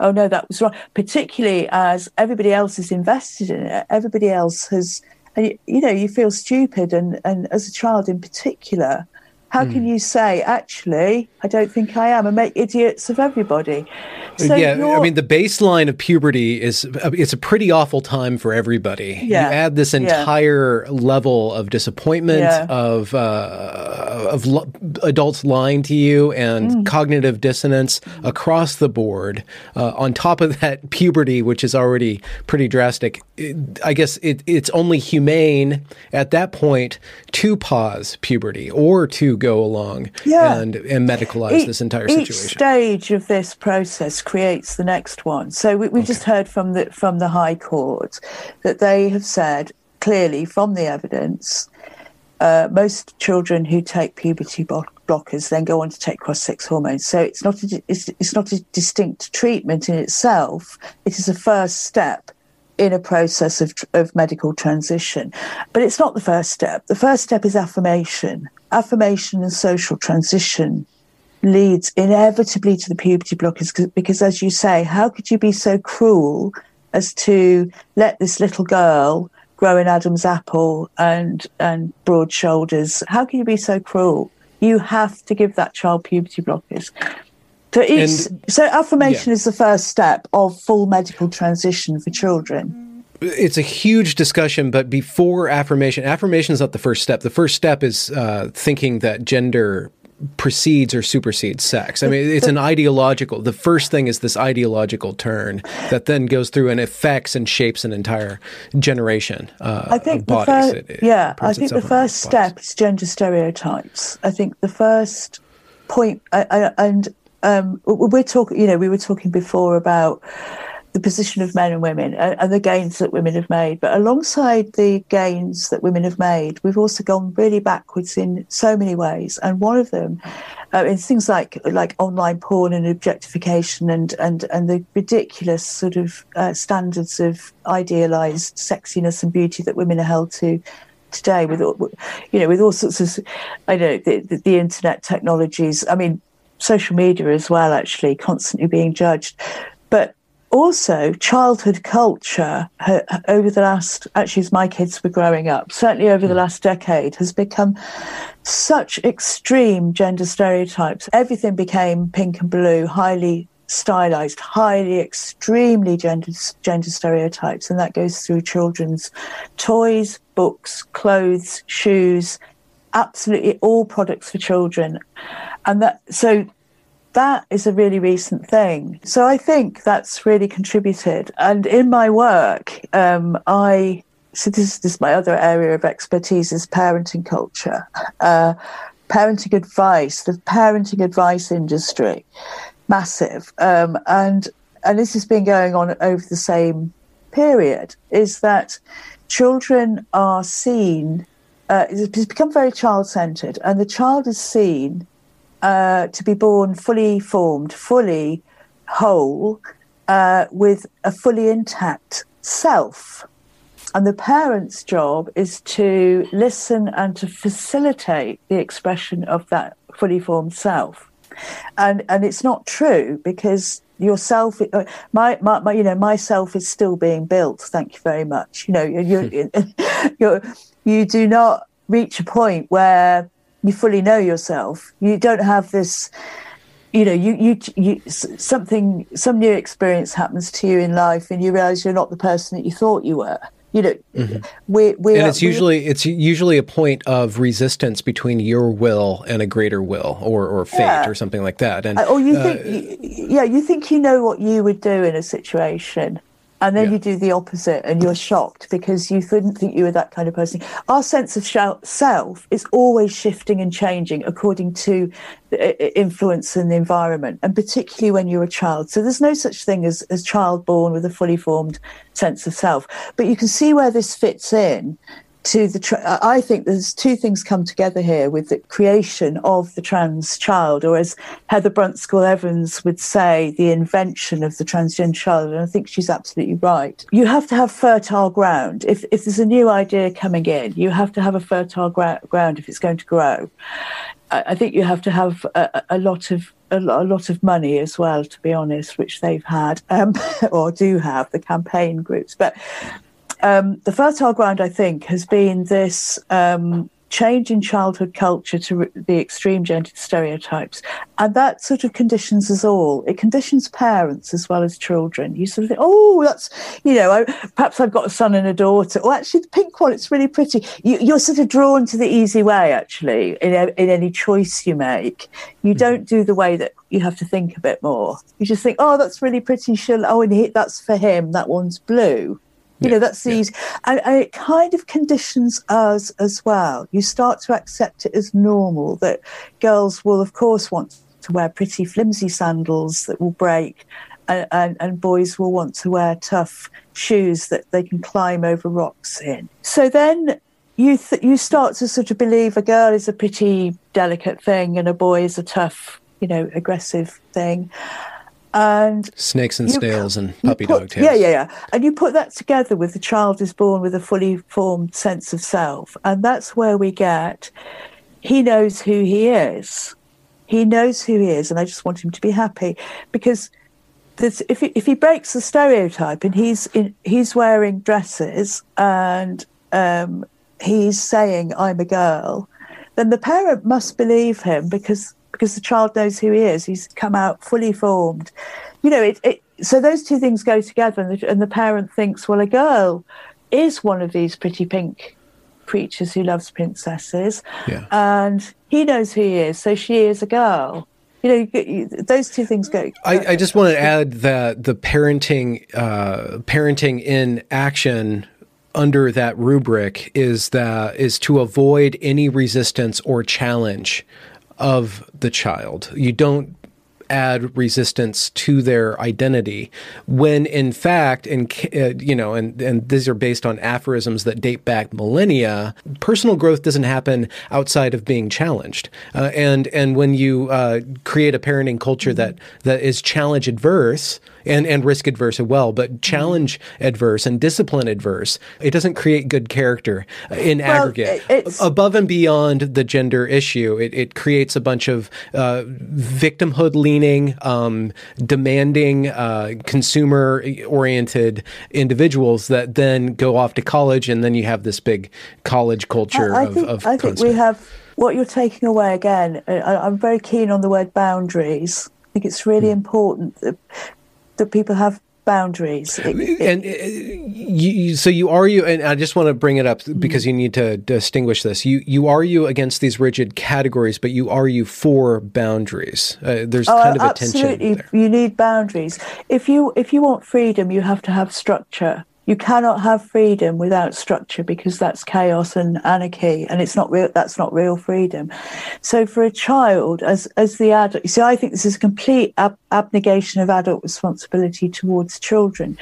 oh no that was wrong particularly as everybody else is invested in it everybody else has and you, you know you feel stupid and and as a child in particular how mm. can hmm. you say, actually, I don't think I am, and make idiots of everybody? So yeah, I mean, the baseline of puberty is it's a pretty awful time for everybody. Yeah. You add this entire yeah. level of disappointment, yeah. of uh, of lo- adults lying to you, and mm. cognitive dissonance across the board. Uh, on top of that, puberty, which is already pretty drastic. It, I guess it, it's only humane at that point to pause puberty or to go along yeah. and, and medicalize each, this entire situation. Each stage of this process creates the next one. So we, we okay. just heard from the from the High Court that they have said clearly from the evidence, uh, most children who take puberty blockers then go on to take cross-sex hormones. So it's not a, it's, it's not a distinct treatment in itself. It is a first step in a process of, of medical transition. But it's not the first step. The first step is affirmation. Affirmation and social transition leads inevitably to the puberty blockers because, as you say, how could you be so cruel as to let this little girl grow an Adam's apple and, and broad shoulders? How can you be so cruel? You have to give that child puberty blockers. So, and, so affirmation yeah. is the first step of full medical transition for children. It's a huge discussion, but before affirmation, affirmation is not the first step. The first step is uh, thinking that gender precedes or supersedes sex. I mean, it's an ideological. The first thing is this ideological turn that then goes through and affects and shapes an entire generation. Uh, I think the first, it, it yeah, I think the first step is gender stereotypes. I think the first point, I, I, and um, we're talking, you know, we were talking before about the position of men and women and, and, the gains that women have made. But alongside the gains that women have made, we've also gone really backwards in so many ways. And one of them uh, is things like like online porn and objectification and and and the ridiculous sort of uh, standards of idealized sexiness and beauty that women are held to today with you know with all sorts of I know the, the, the internet technologies. I mean social media as well, actually, constantly being judged. But also, childhood culture over the last, actually, as my kids were growing up, certainly over the hmm. last decade, has become such extreme gender stereotypes. Everything became pink and blue, highly stylized, highly, extremely gender, gender stereotypes. And that goes through children's toys, books, clothes, shoes, absolutely all products for children. And that, so that is a really recent thing. So I think that's really contributed. And in my work, um, I, so this, this is my other area of expertise is parenting culture, uh, parenting advice, the parenting advice industry, massive. Um, and, and this has been going on over the same period, is that children are seen uh, it's become very child centered, and the child is seen uh, to be born fully formed, fully whole, uh, with a fully intact self. And the parent's job is to listen and to facilitate the expression of that fully formed self. And and it's not true because yourself uh, my, my, my you know myself is still being built thank you very much you know you're, you're, you're you do not reach a point where you fully know yourself. You don't have this, you know, you, you, you, something, some new experience happens to you in life, and you realize you're not the person that you thought you were. You know, mm-hmm. we, we and it's usually it's usually a point of resistance between your will and a greater will, or or fate, yeah. or something like that. And or you uh, think, yeah, you think you know what you would do in a situation, and then yeah. you do the opposite and you're shocked because you couldn't think you were that kind of person. Our sense of self is always shifting and changing according to the influence in the environment, and particularly when you're a child. So there's no such thing as, as child born with a fully formed sense of self. But you can see where this fits in to the tra- i think there's two things come together here with the creation of the trans child or as Heather Brunskell-Evans would say the invention of the transgender child and i think she's absolutely right. You have to have fertile ground. If, if there's a new idea coming in you have to have a fertile gra- ground if it's going to grow. I, I think you have to have a, a lot of a, lot of money as well, to be honest, which they've had um, or do have the campaign groups. But um, the fertile ground, I think, has been this um, change in childhood culture to re- the extreme gender stereotypes. And that sort of conditions us all. It conditions parents as well as children. You sort of think, oh, that's, you know, I, perhaps I've got a son and a daughter. Well, actually, the pink one, it's really pretty. You, are sort of drawn to the easy way, actually, in, in any choice you make. You mm-hmm. don't do the way that you have to think a bit more. You just think, oh, that's really pretty. She'll, oh, and he, that's for him. That one's blue. You yeah, know, that's these, yeah. and, and, it kind of conditions us as well. You start to accept it as normal that girls will, of course, want to wear pretty flimsy sandals that will break, and, and, and boys will want to wear tough shoes that they can climb over rocks in. So then you th- you start to sort of believe a girl is a pretty delicate thing and a boy is a tough, you know, aggressive thing and snakes and snails and puppy put, dog tails. Yeah, yeah, yeah. And you put that together with the child is born with a fully formed sense of self, and that's where we get he knows who he is. He knows who he is, and I just want him to be happy because if he, if he breaks the stereotype and he's in, he's wearing dresses and um, he's saying I'm a girl, then the parent must believe him because because the child knows who he is. He's come out fully formed. You know, it, it so those two things go together, and the, and the parent thinks, well, a girl is one of these pretty pink creatures who loves princesses, yeah. and he knows who he is, so she is a girl. You know, those two things go. I, I, just want to add that the parenting, uh, parenting in action under that rubric is that is to avoid any resistance or challenge of the child. You don't add resistance to their identity when in fact and uh, you know and and these are based on aphorisms that date back millennia personal growth doesn't happen outside of being challenged uh, and and when you uh, create a parenting culture that that is challenge adverse and, and risk adverse as well, but challenge adverse and discipline adverse. It doesn't create good character in well, aggregate. Above and beyond the gender issue, it, it creates a bunch of uh, victimhood leaning, um, demanding, uh, consumer oriented individuals that then go off to college, and then you have this big college culture I, I of, think, of I think we have what you're taking away again. I, am very keen on the word boundaries. I think it's really hmm. important that that people have boundaries. It, it, and uh, you, so you argue, and I just want to bring it up because mm-hmm. you need to distinguish this. You you argue against these rigid categories, but you argue for boundaries. Uh, there's oh, kind of a tension there. You need boundaries. If you if you want freedom, you have to have structure you cannot have freedom without structure because that's chaos and anarchy and it's not real that's not real freedom so for a child as as the adult you see i think this is a complete ab- abnegation of adult responsibility towards children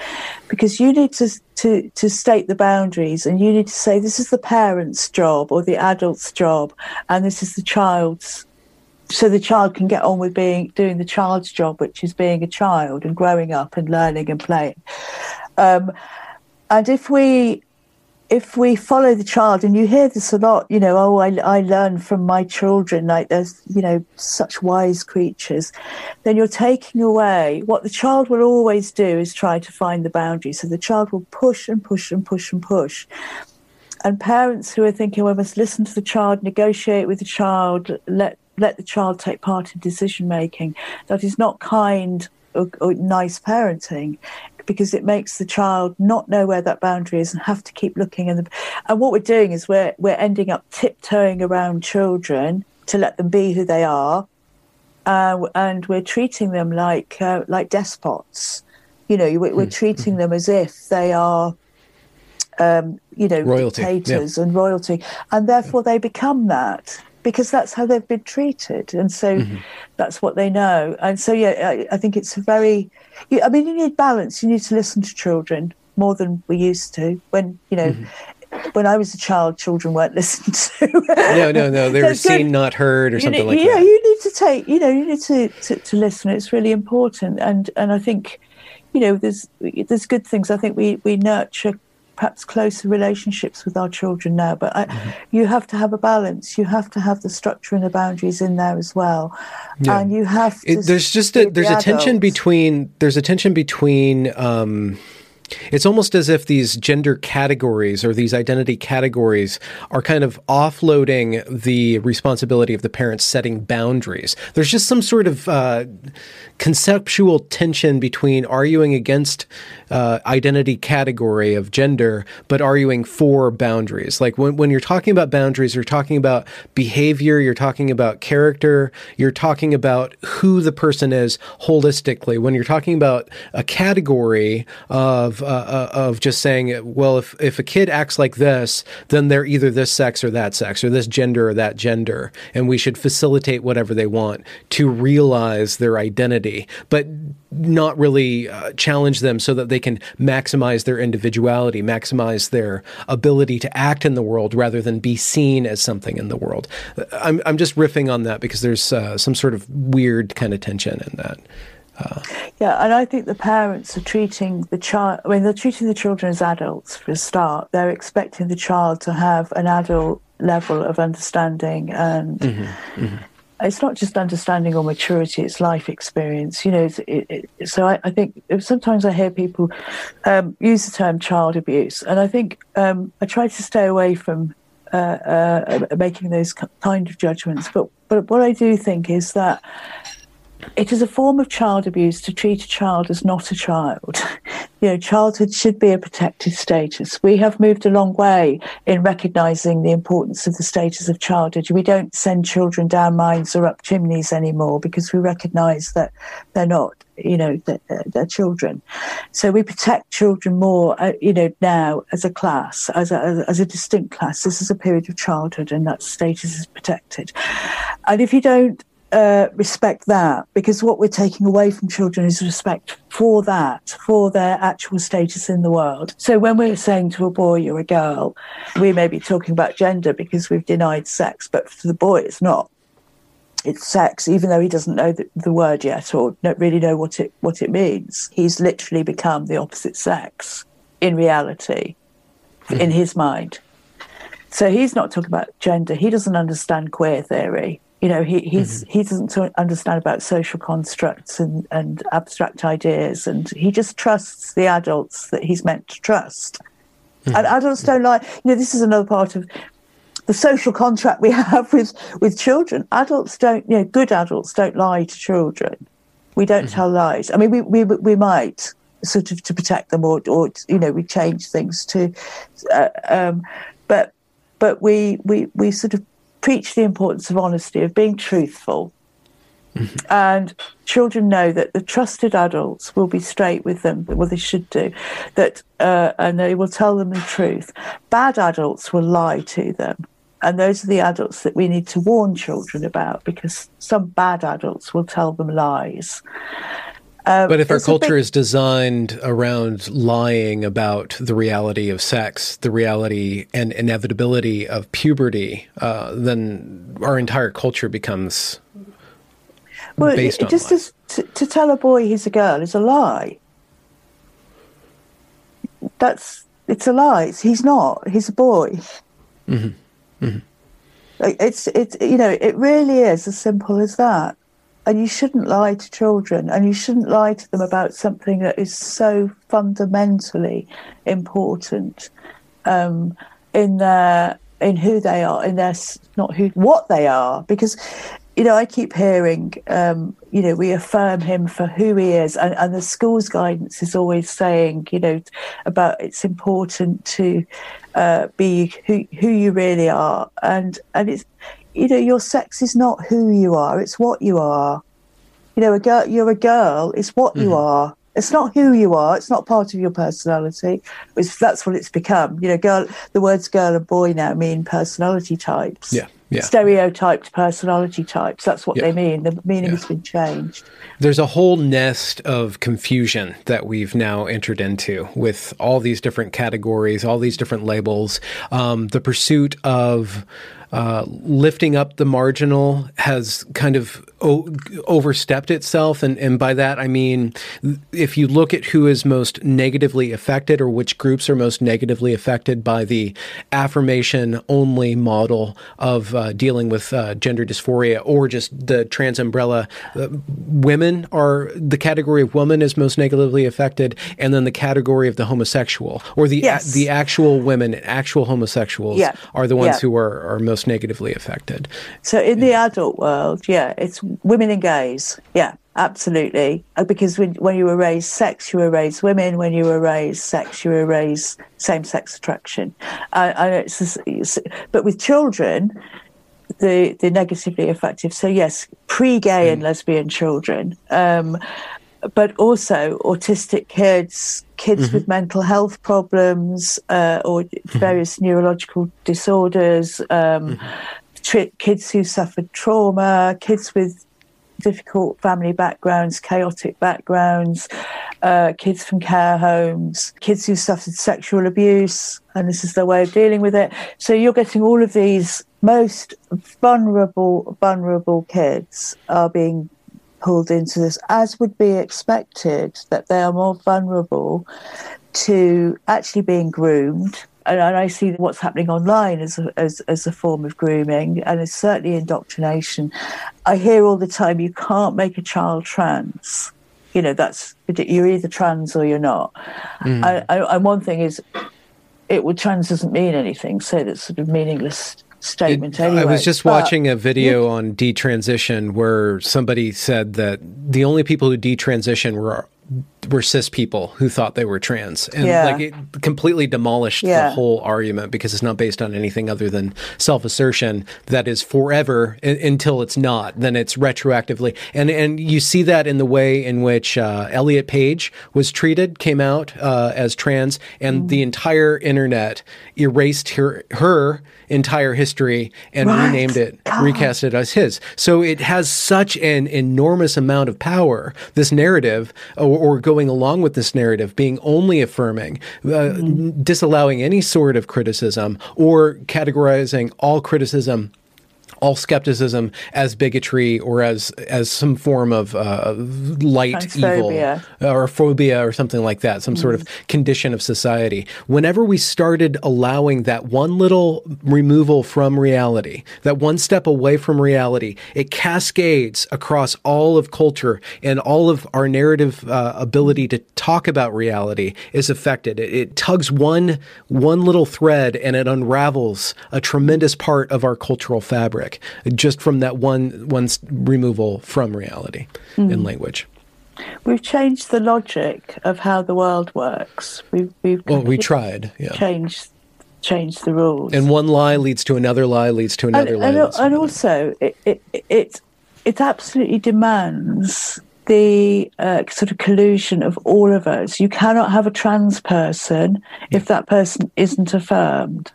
because you need to to to state the boundaries and you need to say this is the parent's job or the adult's job and this is the child's so the child can get on with being doing the child's job, which is being a child and growing up and learning and playing. Um, and if we if we follow the child, and you hear this a lot, you know, oh, I, I learn from my children, like there's, you know, such wise creatures, then you're taking away what the child will always do is try to find the boundary. So the child will push and push and push and push. And parents who are thinking, well, I must listen to the child, negotiate with the child, let let the child take part in decision making. That is not kind or, or nice parenting because it makes the child not know where that boundary is and have to keep looking. And, and what we're doing is we're, we're ending up tiptoeing around children to let them be who they are. Uh, and we're treating them like uh, like despots. You know, we're, we're mm. treating them as if they are, um, you know, royalty. dictators yeah. and royalty, and therefore they become that because that's how they've been treated, and so mm-hmm. that's what they know. And so, yeah, I, I think it's a very. I mean, you need balance. You need to listen to children more than we used to. When you know, mm-hmm. when I was a child, children weren't listened to. no, no, no. They were seen, not heard, or you something need, like you that. Know, you need to take. You know, you need to, to, to listen. It's really important, and and I think, you know, there's there's good things. I think we we nurture perhaps closer relationships with our children now. But I, mm-hmm. you have to have a balance. You have to have the structure and the boundaries in there as well. Yeah. And you have to. It, there's just a there's the a tension between there's a tension between. Um, it's almost as if these gender categories or these identity categories are kind of offloading the responsibility of the parents setting boundaries. There's just some sort of uh, conceptual tension between arguing against uh, identity category of gender, but arguing for boundaries. Like when, when you're talking about boundaries, you're talking about behavior, you're talking about character, you're talking about who the person is holistically. When you're talking about a category of uh, uh, of just saying, well, if if a kid acts like this, then they're either this sex or that sex, or this gender or that gender, and we should facilitate whatever they want to realize their identity, but not really uh, challenge them so that they can maximize their individuality, maximize their ability to act in the world rather than be seen as something in the world. I'm, I'm just riffing on that because there's uh, some sort of weird kind of tension in that. Uh, yeah, and I think the parents are treating the child, I mean, they're treating the children as adults for a start. They're expecting the child to have an adult level of understanding and. Mm-hmm, mm-hmm it's not just understanding or maturity; it's life experience. You know, it, it, so I, I, think sometimes I hear people um, use the term child abuse, and I think um, I try to stay away from uh, uh, making those kind of judgments. But but what I do think is that it is a form of child abuse to treat a child as not a child. you know, childhood should be a protected status. We have moved a long way in recognizing the importance of the status of childhood. We don't send children down mines or up chimneys anymore because we recognize that they're not, you know, they're, they're children. So we protect children more, uh, you know, now as a class, as a, as a distinct class. This is a period of childhood and that status is protected. And if you don't uh, respect that because what we're taking away from children is respect for that, for their actual status in the world. So when we're saying to a boy or a girl, we may be talking about gender because we've denied sex, but for the boy, it's not. It's sex, even though he doesn't know the, the word yet or don't really know what it what it means. He's literally become the opposite sex in reality, in his mind. So he's not talking about gender. He doesn't understand queer theory. You know, he he's, mm-hmm. he doesn't understand about social constructs and, and abstract ideas, and he just trusts the adults that he's meant to trust. Mm-hmm. And adults don't like. You know, this is another part of the social contract we have with with children. Adults don't. You know, good adults don't lie to children. We don't mm-hmm. tell lies. I mean, we we we might sort of to protect them, or or you know, we change things to, uh, um, but but we we we sort of preach the importance of honesty, of being truthful. Mm-hmm. And children know that the trusted adults will be straight with them, well, they should do, that, uh, and they will tell them the truth. Bad adults will lie to them. And those are the adults that we need to warn children about because some bad adults will tell them lies. Um, but if our culture big... is designed around lying about the reality of sex, the reality and inevitability of puberty, uh, then our entire culture becomes well, based it, on just as to, to, tell a boy he's a girl is a lie. That's it's a lie. It's, he's not. He's a boy. Mm-hmm. Mm-hmm. It's it's you know it really is as simple as that. And you shouldn't lie to children and you shouldn't lie to them about something that is so fundamentally important um, in their in who they are, in their not who what they are, because you know, I keep hearing, um, you know, we affirm him for who he is, and, and the school's guidance is always saying, you know, about it's important to uh, be who who you really are, and and it's, you know, your sex is not who you are; it's what you are. You know, a girl, you're a girl. It's what mm-hmm. you are. It's not who you are. It's not part of your personality. It's, that's what it's become. You know, girl. The words "girl" and "boy" now mean personality types. Yeah yeah. stereotyped personality types. That's what yeah. they mean. The meaning yeah. has been changed. There's a whole nest of confusion that we've now entered into with all these different categories, all these different labels. Um, the pursuit of uh, lifting up the marginal has kind of o- overstepped itself. And, and by that, I mean, if you look at who is most negatively affected or which groups are most negatively affected by the affirmation only model of uh, dealing with uh, gender dysphoria or just the trans umbrella, uh, women are the category of woman is most negatively affected. And then the category of the homosexual or the, yes. a- the actual women, actual homosexuals yeah. are the ones yeah. who are, are most negatively affected. So in the adult world, yeah, it's women and gays. Yeah, absolutely. Uh, because when, when you were raised sex, you were raised women. When you were raised sex, you were raised same sex attraction. Uh, and it's, it's, but with children, the the negatively affected. So yes, pre-gay mm. and lesbian children. Um, but also autistic kids, kids mm-hmm. with mental health problems uh, or mm-hmm. various mm-hmm. neurological disorders, um, mm-hmm. kids who suffered trauma, kids with difficult family backgrounds, chaotic backgrounds, uh, kids from care homes, kids who suffered sexual abuse, and this is their way of dealing with it. So you're getting all of these most vulnerable, vulnerable kids are being pulled into this, as would be expected, that they are more vulnerable to actually being groomed. And, and I see what's happening online as a, as, as a form of grooming, and it's certainly indoctrination. I hear all the time you can't make a child trans. You know, that's you're either trans or you're not. Mm. I, I, and one thing is, it would trans doesn't mean anything, so that's sort of meaningless statement it, anyway. I was just but, watching a video on detransition where somebody said that the only people who detransition were were cis people who thought they were trans and yeah. like it completely demolished yeah. the whole argument because it's not based on anything other than self-assertion that is forever I- until it's not then it's retroactively and and you see that in the way in which uh, Elliot Page was treated came out uh, as trans and mm. the entire internet erased her her entire history and right. renamed it, God. recast it as his. So it has such an enormous amount of power, this narrative, or, or going along with this narrative, being only affirming, uh, mm-hmm. disallowing any sort of criticism, or categorizing all criticism all skepticism as bigotry or as as some form of uh, light evil or phobia or something like that, some mm. sort of mm. condition of society. Whenever we started allowing that one little removal from reality, that one step away from reality, it cascades across all of culture and all of our narrative uh, ability to talk about reality is affected. It, it tugs one one little thread and it unravels a tremendous part of our cultural fabric just from that one one removal from reality mm. in language. We've changed the logic of how the world works. We've, we've well, we tried. Yeah, changed change the rules. And one lie leads to another lie, leads to another and, lie. And, and also, it, it, it, it absolutely demands the uh, sort of collusion of all of us. You cannot have a trans person if that person isn't affirmed.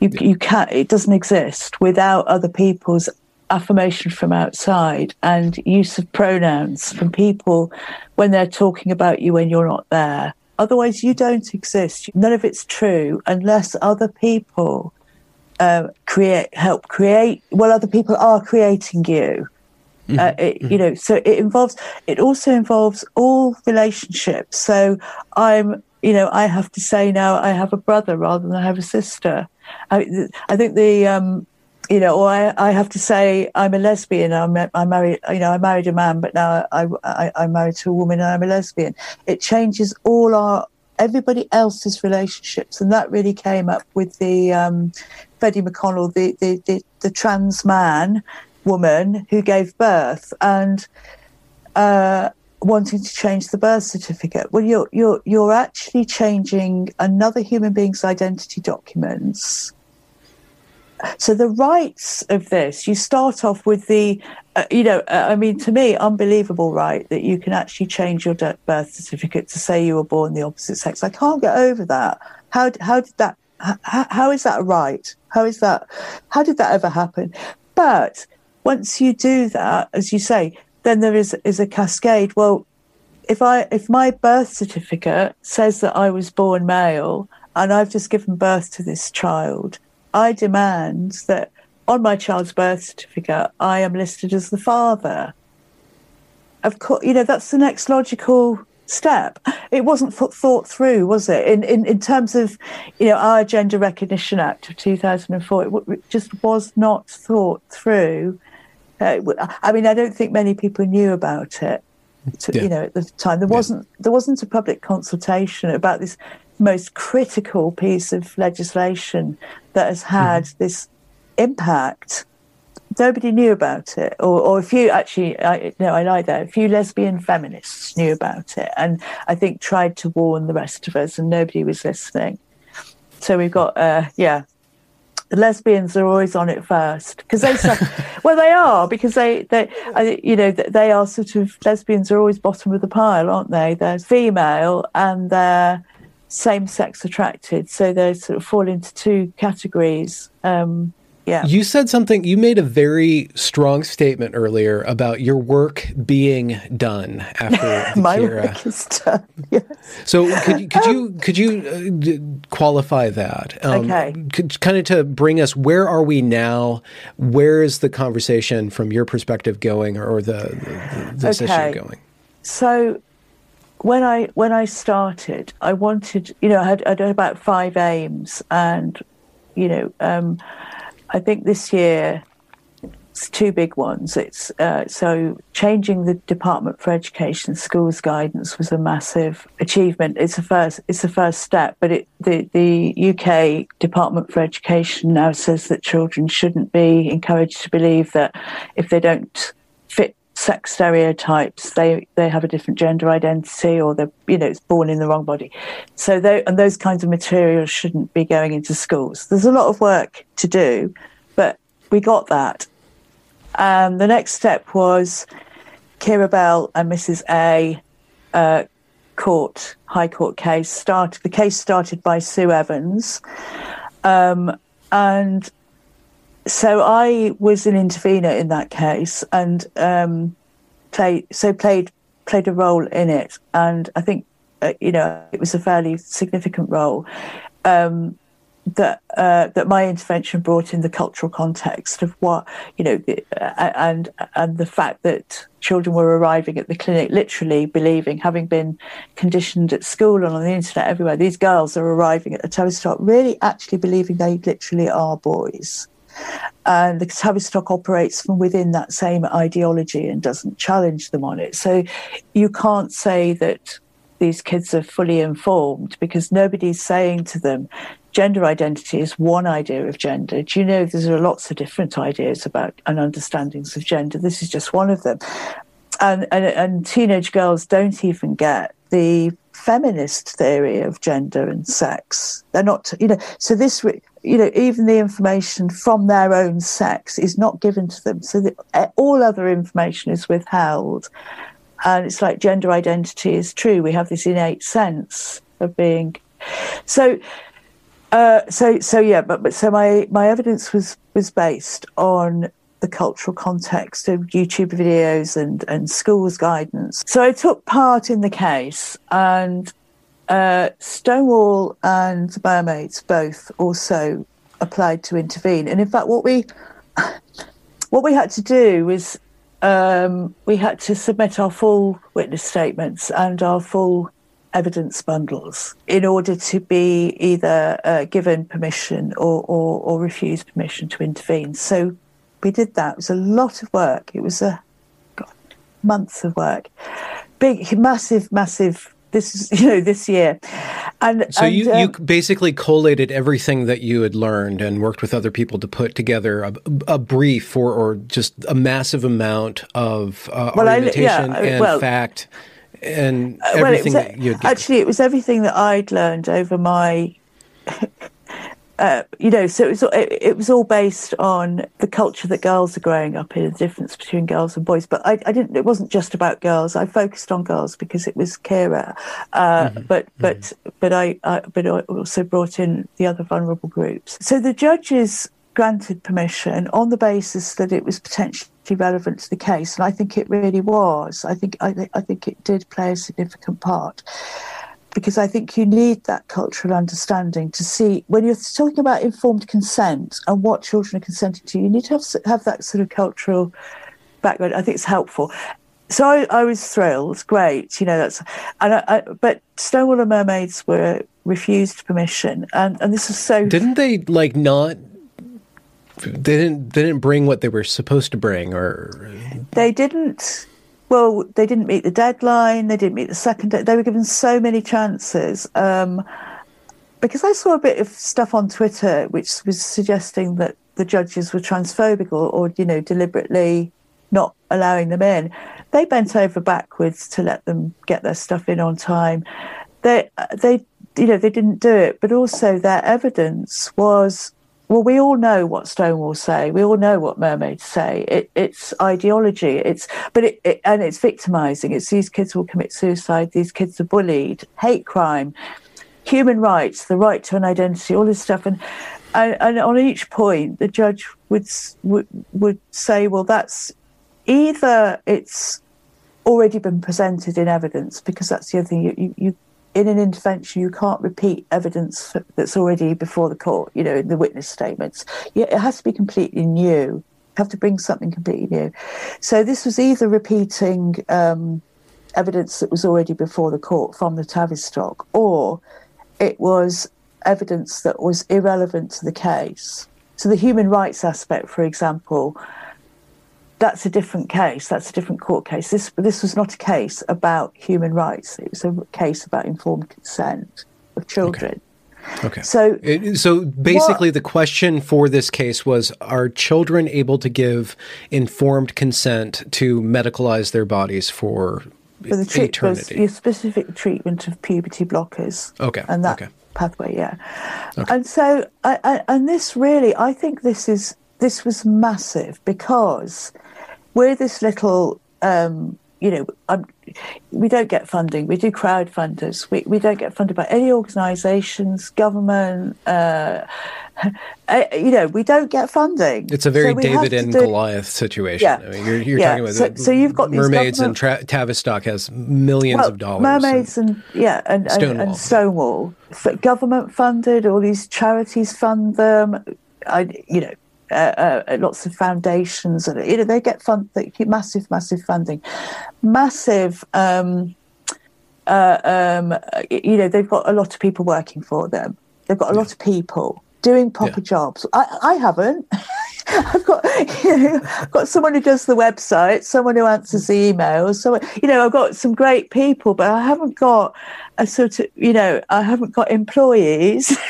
You yeah. you can't. It doesn't exist without other people's affirmation from outside and use of pronouns from people when they're talking about you when you're not there. Otherwise, you don't exist. None of it's true unless other people uh, create, help create. Well, other people are creating you. Mm-hmm. Uh, it, mm-hmm. You know, so it involves. It also involves all relationships. So I'm, you know, I have to say now I have a brother rather than I have a sister. I, I think the um, you know, or I, I have to say I'm a lesbian. I'm, I married, you know, I married a man, but now I, I, I'm married to a woman and I'm a lesbian. It changes all our, everybody else's relationships. And that really came up with the um, Freddie McConnell, the, the, the, the trans man woman who gave birth and uh, wanting to change the birth certificate. Well, you're you're you're actually changing another human being's identity documents. So the rights of this, you start off with the, uh, you know, uh, I mean, to me, unbelievable right that you can actually change your birth certificate to say you were born the opposite sex. I can't get over that. How how did that? How, how is that right? How is that? How did that ever happen? But once you do that, as you say, then there is is a cascade. Well, if I if my birth certificate says that I was born male and I've just given birth to this child, I demand that on my child's birth certificate I am listed as the father. Of course, you know that's the next logical step. It wasn't thought through, was it? In, in in terms of, you know, our Gender Recognition Act of 2004, it just was not thought through uh, I mean, I don't think many people knew about it. To, yeah. You know, at the time, there wasn't yeah. there wasn't a public consultation about this most critical piece of legislation that has had mm-hmm. this impact. Nobody knew about it, or, or a few actually. I, no, I lie there. A few lesbian feminists knew about it, and I think tried to warn the rest of us, and nobody was listening. So we've got, uh, yeah, the lesbians are always on it first because they well they are because they they you know they are sort of lesbians are always bottom of the pile aren't they? They're female and they're same sex attracted so they sort of fall into two categories um, yeah. You said something, you made a very strong statement earlier about your work being done after My Kira. work is done. Yes. So could you, could you, could you uh, qualify that? Um, okay. Could, kind of to bring us, where are we now? Where is the conversation from your perspective going or, the, the, this okay. issue going? So when I when I started, I wanted, you know, I had, I had about five aims, and you know, um, I think this year it's two big ones. It's uh, so changing the Department for Education schools guidance was a massive achievement. It's a first. It's a first step, but it, the the UK Department for Education now says that children shouldn't be encouraged to believe that if they don't sex stereotypes they they have a different gender identity or they're you know it's born in the wrong body. So they, and those kinds of materials shouldn't be going into schools. There's a lot of work to do but we got that. And the next step was Keira Bell and Mrs A uh, court high court case started the case started by Sue Evans. Um, and so I was an intervener in that case and um, played so played played a role in it, and I think uh, you know it was a fairly significant role. Um, that uh, that my intervention brought in the cultural context of what you know, uh, and and the fact that children were arriving at the clinic literally believing, having been conditioned at school and on the internet everywhere, these girls are arriving at the Tavistock really actually believing they literally are boys. And the Tavistock operates from within that same ideology and doesn't challenge them on it. So you can't say that these kids are fully informed because nobody's saying to them, gender identity is one idea of gender. Do you know there's lots of different ideas about and understandings of gender? This is just one of them. And, and, and teenage girls don't even get the feminist theory of gender and sex. They're not, you know, so this, you know, even the information from their own sex is not given to them. So that all other information is withheld. And it's like gender identity is true. We have this innate sense of being. So, uh, so, so yeah, but, but so my, my evidence was, was based on the cultural context of YouTube videos and, and schools guidance. So I took part in the case and uh, Stonewall and the Mermaids both also applied to intervene. And in fact, what we what we had to do was um, we had to submit our full witness statements and our full evidence bundles in order to be either uh, given permission or, or, or refused permission to intervene. So we did that. It was a lot of work. It was a God, months of work. Big, massive, massive. This is you know this year, And so and, you um, you basically collated everything that you had learned and worked with other people to put together a, a brief or or just a massive amount of uh, Well, I- yeah, uh, and well- fact and Uh, well, everything was, that you actually it was everything that I'd learned over my uh, you know so it was, it, it was all based on the culture that girls are growing up in the difference between girls and boys. But I, I didn't it wasn't just about girls. I focused on girls because it was Keira uh, but but but I, I but I also brought in the other vulnerable groups. So the judges granted permission on the basis that it was potentially relevant to the case, and I think it really was. I think I, thi- I think it did play a significant part because I think you need that cultural understanding to see when you're talking about informed consent and what children are consenting to. You need to have have that sort of cultural background. I think it's helpful. So I, I was thrilled, great, you know that's, and I, I, but Stonewall and Mermaids were refused permission, and and this is so didn't they like not they didn't they didn't bring what they were supposed to bring or they didn't well they didn't meet the deadline they didn't meet the second de- they were given so many chances um, because i saw a bit of stuff on twitter which was suggesting that the judges were transphobic or, or you know deliberately not allowing them in. They bent over backwards to let them get their stuff in on time. They they you know they didn't do it but also their evidence was well, we all know what Stonewall say. We all know what mermaids say. It, it's ideology. It's but it, it and it's victimizing. It's these kids will commit suicide. These kids are bullied. Hate crime, human rights, the right to an identity, all this stuff. And and, and on each point, the judge would would would say, well, that's either it's already been presented in evidence because that's the other thing you, you, you in an intervention you can't repeat evidence that's already before the court you know in the witness statements. It has to be completely new. You have to bring something completely new. So this was either repeating um, evidence that was already before the court from the Tavistock or it was evidence that was irrelevant to the case. So the human rights aspect for example that's a different case. That's a different court case. This this was not a case about human rights. It was a case about informed consent of children. okay So It- so basically the question for this case was are children able to give informed consent to medicalize their bodies for for the treat eternity your specific treatment of puberty blockers. Okay, And that okay. pathway, yeah. Okay. And so, I, I, and this really, I think this is this was massive because we're this little, um, you know, um, we don't get funding. We do crowdfunders. We we don't get funded by any organisations, government. Uh, uh, you know, we don't get funding. It's a very So David and do- Goliath situation. Yeah. I mean, you're, you're Yeah. talking about So- the so you've got these mermaids and tra- Tavistock has millions well, of dollars. Mermaids and yeah, and, and, Stonewall. and Stonewall, F- government funded. All these charities fund them. I, you know, uh, uh, lots of foundations, and you know they get fund, they get massive, massive funding, massive. Um, uh, um, you know, they've got a lot of people working for them. They've got a lot of people doing proper Yeah. jobs. I, I haven't. I've got, you know, I've got someone who does the website, someone who answers the emails. So, you know, I've got some great people, but I haven't got a sort of, you know, I haven't got employees.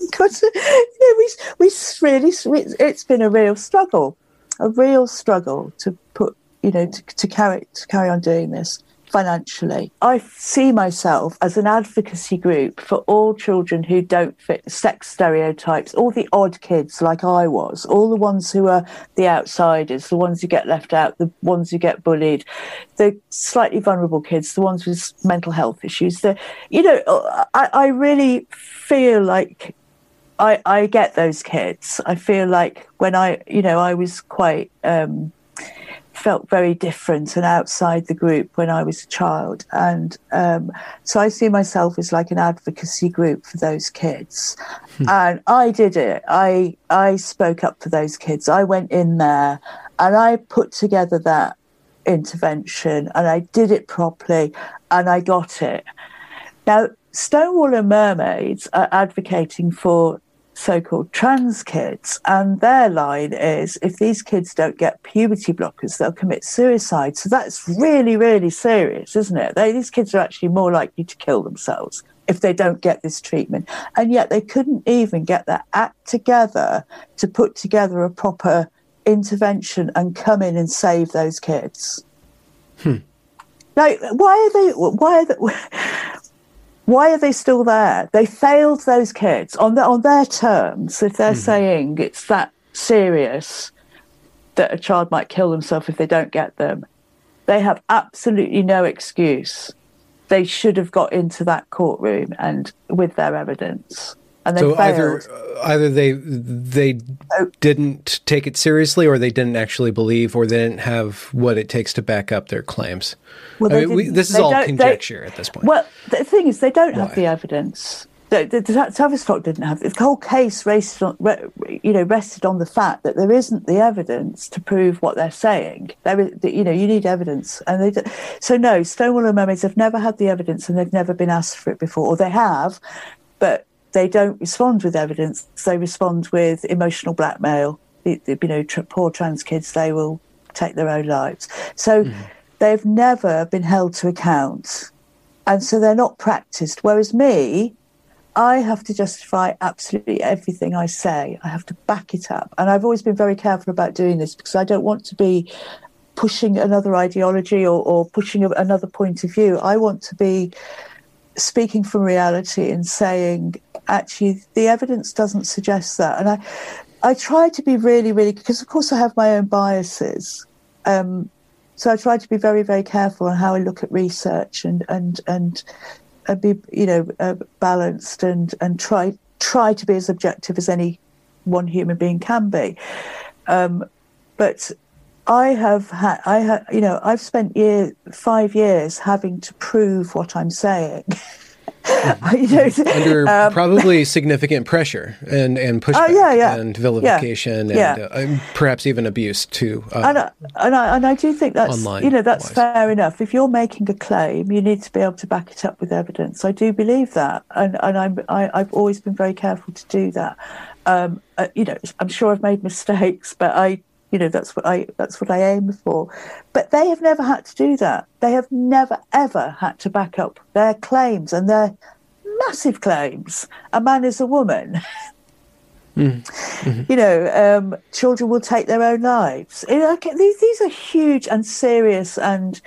Because you know, we we really it's been a real struggle, a real struggle to put you know to, to carry to carry on doing this financially. I see myself as an advocacy group for all children who don't fit sex stereotypes, all the odd kids like I was, all the ones who are the outsiders, the ones who get left out, the ones who get bullied, the slightly vulnerable kids, the ones with mental health issues. The, you know, uh, I, I really feel like I, I get those kids. I feel like when I, you know, I was quite, um, felt very different and outside the group when I was a child. And um, so I see myself as like an advocacy group for those kids. And I did it. I, I spoke up for those kids. I went in there and I put together that intervention and I did it properly and I got it. Now, Stonewall and Mermaids are advocating for so-called trans kids and their line is if these kids don't get puberty blockers they'll commit suicide so that's really really serious isn't it they, these kids are actually more likely to kill themselves if they don't get this treatment. And yet they couldn't even get their act together to put together a proper intervention and come in and save those kids. Hmm. Like, why are they? Why are they? Why are they still there? They failed those kids on their on their terms. If they're mm-hmm. saying it's that serious that a child might kill themselves if they don't get them, they have absolutely no excuse. They should have got into that courtroom and with their evidence and they so failed. either either they they oh. didn't take it seriously, or they didn't actually believe, or they didn't have what it takes to back up their claims. Well, I mean, we, this is all conjecture they, at this point. Well, the thing is, they don't Why? have the evidence. The, the, the Tavistock didn't have the whole case rested on, you know, rested on the fact that there isn't the evidence to prove what they're saying. There is, you know, you need evidence, and they. So no, Stonewall and Mermaids have never had the evidence, and they've never been asked for it before, or they have, but they don't respond with evidence. They respond with emotional blackmail. You know, tr- poor trans kids, they will take their own lives. So mm. they've never been held to account. And so they're not practiced. Whereas me, I have to justify absolutely everything I say. I have to back it up. And I've always been very careful about doing this because I don't want to be pushing another ideology or, or pushing another point of view. I want to be speaking from reality and saying, actually, the evidence doesn't suggest that. And I, I try to be really, really, because of course I have my own biases. Um, so I try to be very, very careful on how I look at research and and and, and be, you know, uh, balanced and and try try to be as objective as any one human being can be. Um, but I have had, I have, you know, I've spent year, five years having to prove what I'm saying. Under um, probably significant pressure and, and pushback uh, yeah, yeah, and vilification yeah, and, uh, perhaps even abuse too. Uh, and, I, and, I, and I do think that's, you know, that's wise. fair enough. If you're making a claim, you need to be able to back it up with evidence. I do believe that. And, and I'm, I, i have always been very careful to do that. Um, uh, you know, I'm sure I've made mistakes, but I you know that's what i that's what i aim for. But they have never had to do that. They have never ever had to back up their claims and their massive claims. A man is a woman. Mm. hmm you know um, children will take their own lives. These, these are huge and serious and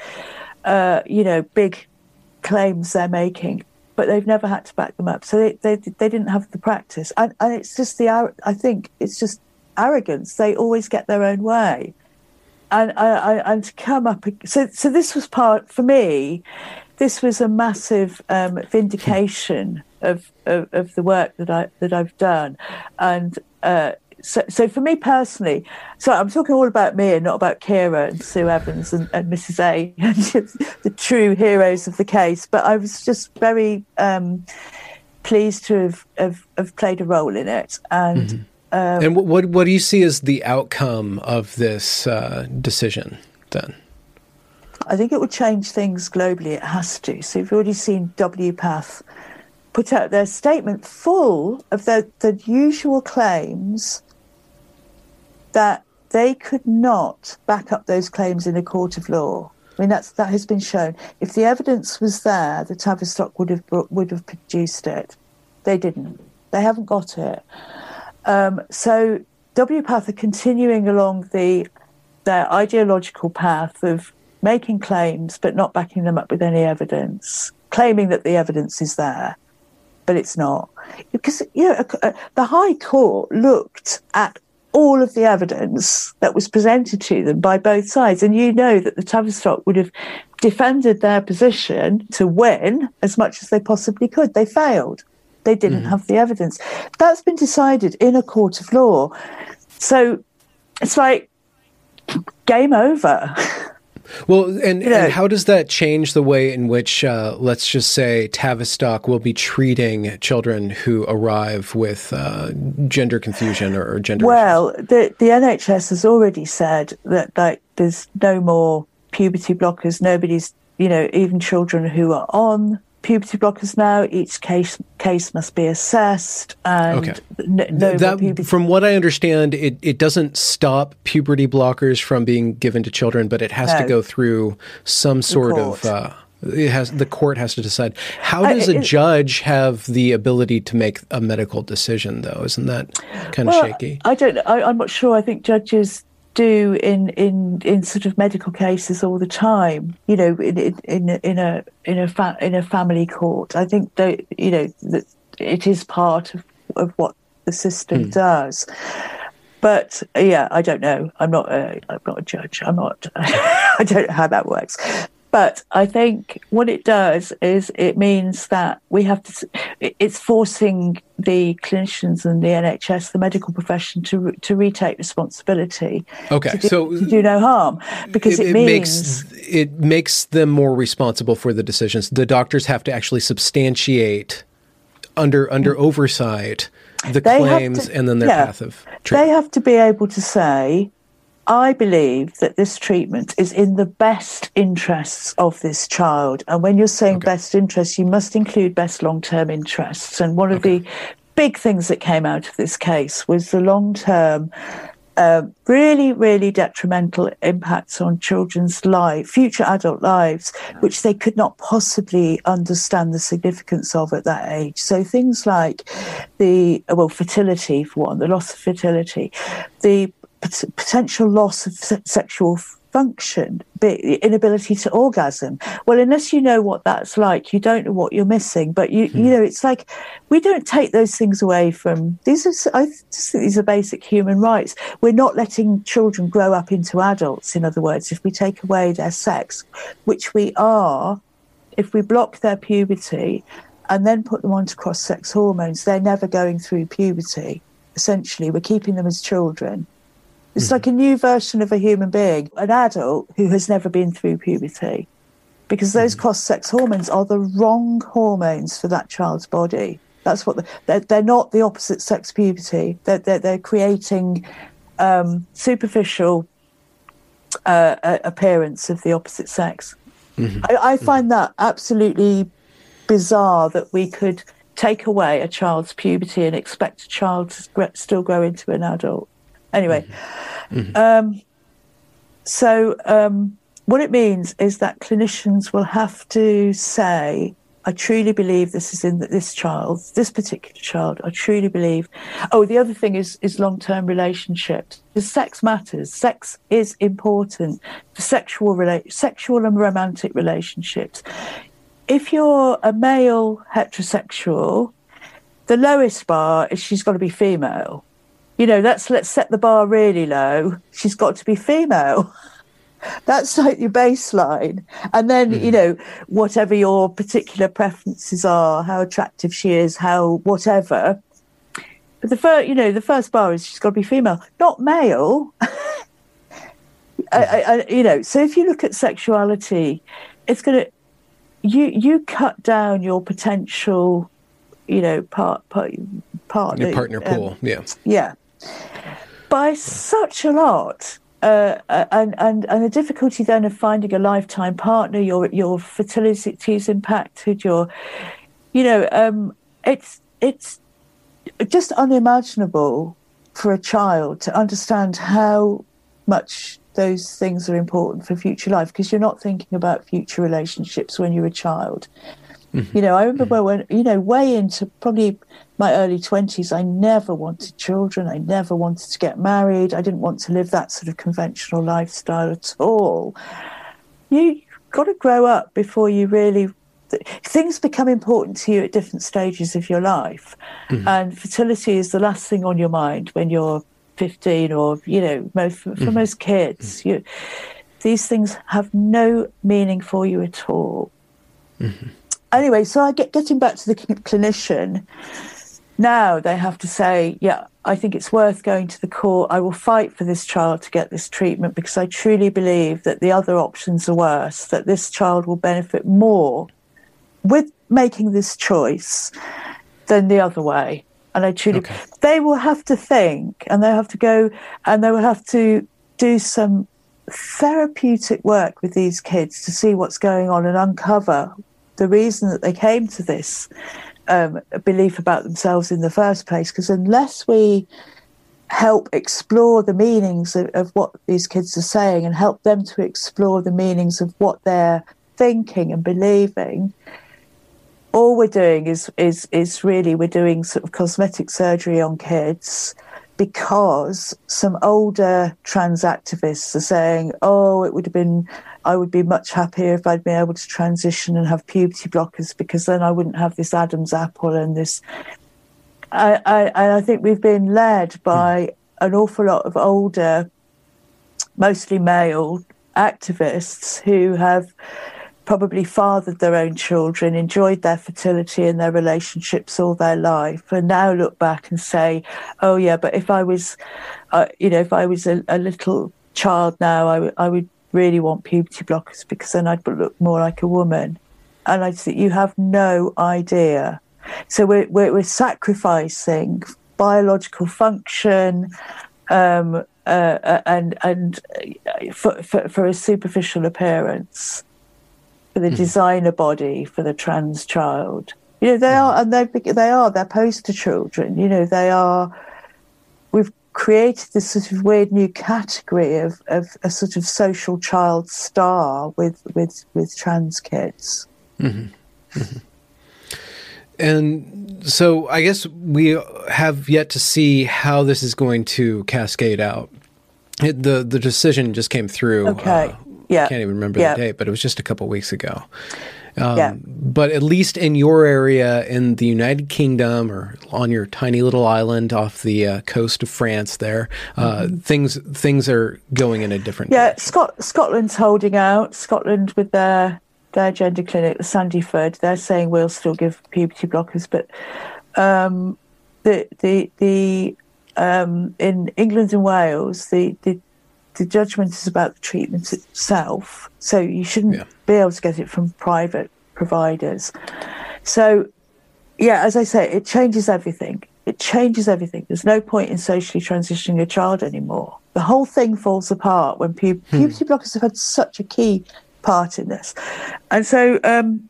uh, you know big claims they're making but they've never had to back them up. So they, they, they didn't have the practice. And, and it's just the i think it's just arrogance. They always get their own way. And, and to come up, so so this was part for me. This was a massive um, vindication of, of, of the work that I that I've done, and uh, so, so for me personally, so I'm talking all about me and not about Keira and Sue Evans and, and Mrs. A, the true heroes of the case. But I was just very um, pleased to have, have, have, played a role in it. And mm-hmm. Um, and what what do you see as the outcome of this uh, decision then? I think it will change things globally. It has to. So you've already seen WPATH put out their statement full of the, the usual claims that they could not back up those claims in a court of law. I mean, that's that has been shown. If the evidence was there, the Tavistock would have would have produced it. They didn't. They haven't got it. Um, so WPATH are continuing along the their ideological path of making claims but not backing them up with any evidence, claiming that the evidence is there, but it's not. Because you know, the High Court looked at all of the evidence that was presented to them by both sides, and you know that the Tavistock would have defended their position to win as much as they possibly could. They failed. They didn't mm-hmm. have the evidence. That's been decided in a court of law. So it's like game over. Well, and, you know, and, how does that change the way in which, uh, let's just say, Tavistock will be treating children who arrive with uh, gender confusion or, or gender? Well, the the NHS has already said that like there's no more puberty blockers. Nobody's, you know, even children who are on puberty blockers now. Each case case must be assessed. And okay. no that, puberty- from what I understand, it, it doesn't stop puberty blockers from being given to children, but it has no. to go through some sort of uh, It has the court has to decide. How does a judge have the ability to make a medical decision, though? Isn't that kind of well, shaky? I don't. I, I'm not sure. I think judges do in in in sort of medical cases all the time. You know, in in in a in a fa- in a family court. I think that you know that it is part of of what the system mm. does. But yeah, I don't know. I'm not. A, I'm not a judge. I'm not. I don't know how that works. But I think what it does is it means that we have to, it's forcing the clinicians and the NHS, the medical profession, to to retake responsibility. Okay, to do, so to do no harm because it, it, it means makes it makes them more responsible for the decisions. The doctors have to actually substantiate under under oversight the they claims to, and then their yeah, path of treatment. They have to be able to say I believe that this treatment is in the best interests of this child. And when you're saying okay. best interests, you must include best long term interests. And one of okay. the big things that came out of this case was the long term. Uh, really, really detrimental impacts on children's life, future adult lives, which they could not possibly understand the significance of at that age. So things like the well, fertility for one, the loss of fertility, the potential loss of sexual function, inability to orgasm. Well, unless you know what that's like, you don't know what you're missing. But you, hmm. you know, it's like we don't take those things away from these. Are I just think these are basic human rights. We're not letting children grow up into adults. In other words, if we take away their sex, which we are, if we block their puberty and then put them onto cross-sex hormones, they're never going through puberty. Essentially, we're keeping them as children it's mm-hmm. like a new version of a human being, an adult who has never been through puberty. Because those mm-hmm. cross sex hormones are the wrong hormones for that child's body. That's what the, they're, they're not the opposite sex puberty. They're, they're, they're creating um, superficial uh, appearance of the opposite sex. Mm-hmm. I, I, mm-hmm. find that absolutely bizarre that we could take away a child's puberty and expect a child to still grow into an adult. Anyway, mm-hmm. um, so um, what it means is that clinicians will have to say, I truly believe this is in this child, this particular child. I truly believe. Oh, the other thing is is long term relationships. The sex matters. Sex is important for sexual rela- sexual and romantic relationships. If you're a male heterosexual, the lowest bar is she's got to be female you know, let's let's set the bar really low. She's got to be female. That's like your baseline. And then, mm. you know, whatever your particular preferences are, how attractive she is, how whatever. But the first, you know, the first bar is she's got to be female, not male. I, I, you know, so if you look at sexuality, it's going to you you cut down your potential, you know, part part partner your partner pool. Um, yeah, yeah by such a lot. Uh, uh, and, and and the difficulty then of finding a lifetime partner, your your fertility is impacted, your, you know, um, it's it's just unimaginable for a child to understand how much those things are important for future life because you're not thinking about future relationships when you're a child. Mm-hmm. You know, I remember mm-hmm. when, you know, way into probably my early 20s, I never wanted children. I never wanted to get married. I didn't want to live that sort of conventional lifestyle at all. You've got to grow up before you really. Things become important to you at different stages of your life. Mm-hmm. And fertility is the last thing on your mind when you're 15 or, you know, most, for mm-hmm. most kids. Mm-hmm. You, these things have no meaning for you at all. Mm-hmm anyway, so I get getting back to the clinician. Now they have to say, yeah, I think it's worth going to the court. I will fight for this child to get this treatment because I truly believe that the other options are worse, that this child will benefit more with making this choice than the other way. And I truly, okay. they will have to think and they have to go and they will have to do some therapeutic work with these kids to see what's going on and uncover the reason that they came to this um, belief about themselves in the first place. Because unless we help explore the meanings of, of, what these kids are saying and help them to explore the meanings of what they're thinking and believing all we're doing is is is really we're doing sort of cosmetic surgery on kids because some older trans activists are saying, "Oh, it would have been, I would be much happier if I'd been able to transition and have puberty blockers because then I wouldn't have this Adam's apple and this." I I, I think we've been led by mm. an awful lot of older, mostly male activists who have probably fathered their own children, enjoyed their fertility and their relationships all their life, and now look back and say, "Oh yeah, but if I was, uh, you know, if I was a, a little child now, I, w- I would really want puberty blockers because then I'd look more like a woman." And I said, "You have no idea." So we're we're, we're sacrificing biological function. Um, uh, uh and and uh, for, for, for a superficial appearance, for the mm. designer body for the trans child. You know, they mm. are, and they they are they're poster children. You know, they are. We've created this sort of weird new category of, of a sort of social child star with with with trans kids. Mm-hmm. Mm-hmm. And so, I guess we have yet to see how this is going to cascade out. It, the the decision just came through. Okay. Uh, yeah. I can't even remember yeah. the date, but it was just a couple weeks ago. Um, yeah. But at least in your area in the United Kingdom or on your tiny little island off the uh, coast of France, there uh, mm-hmm. things things are going in a different. Yeah, Scot- Scotland's holding out. Scotland with their their gender clinic, the Sandyford, they're saying we'll still give puberty blockers, but um, the the the um, in England and Wales, the, the the judgment is about the treatment itself. So you shouldn't yeah. be able to get it from private providers. So, yeah, as I say, it changes everything. It changes everything. There's no point in socially transitioning a child anymore. The whole thing falls apart when pu- hmm. puberty blockers have had such a key part in this. And so, um,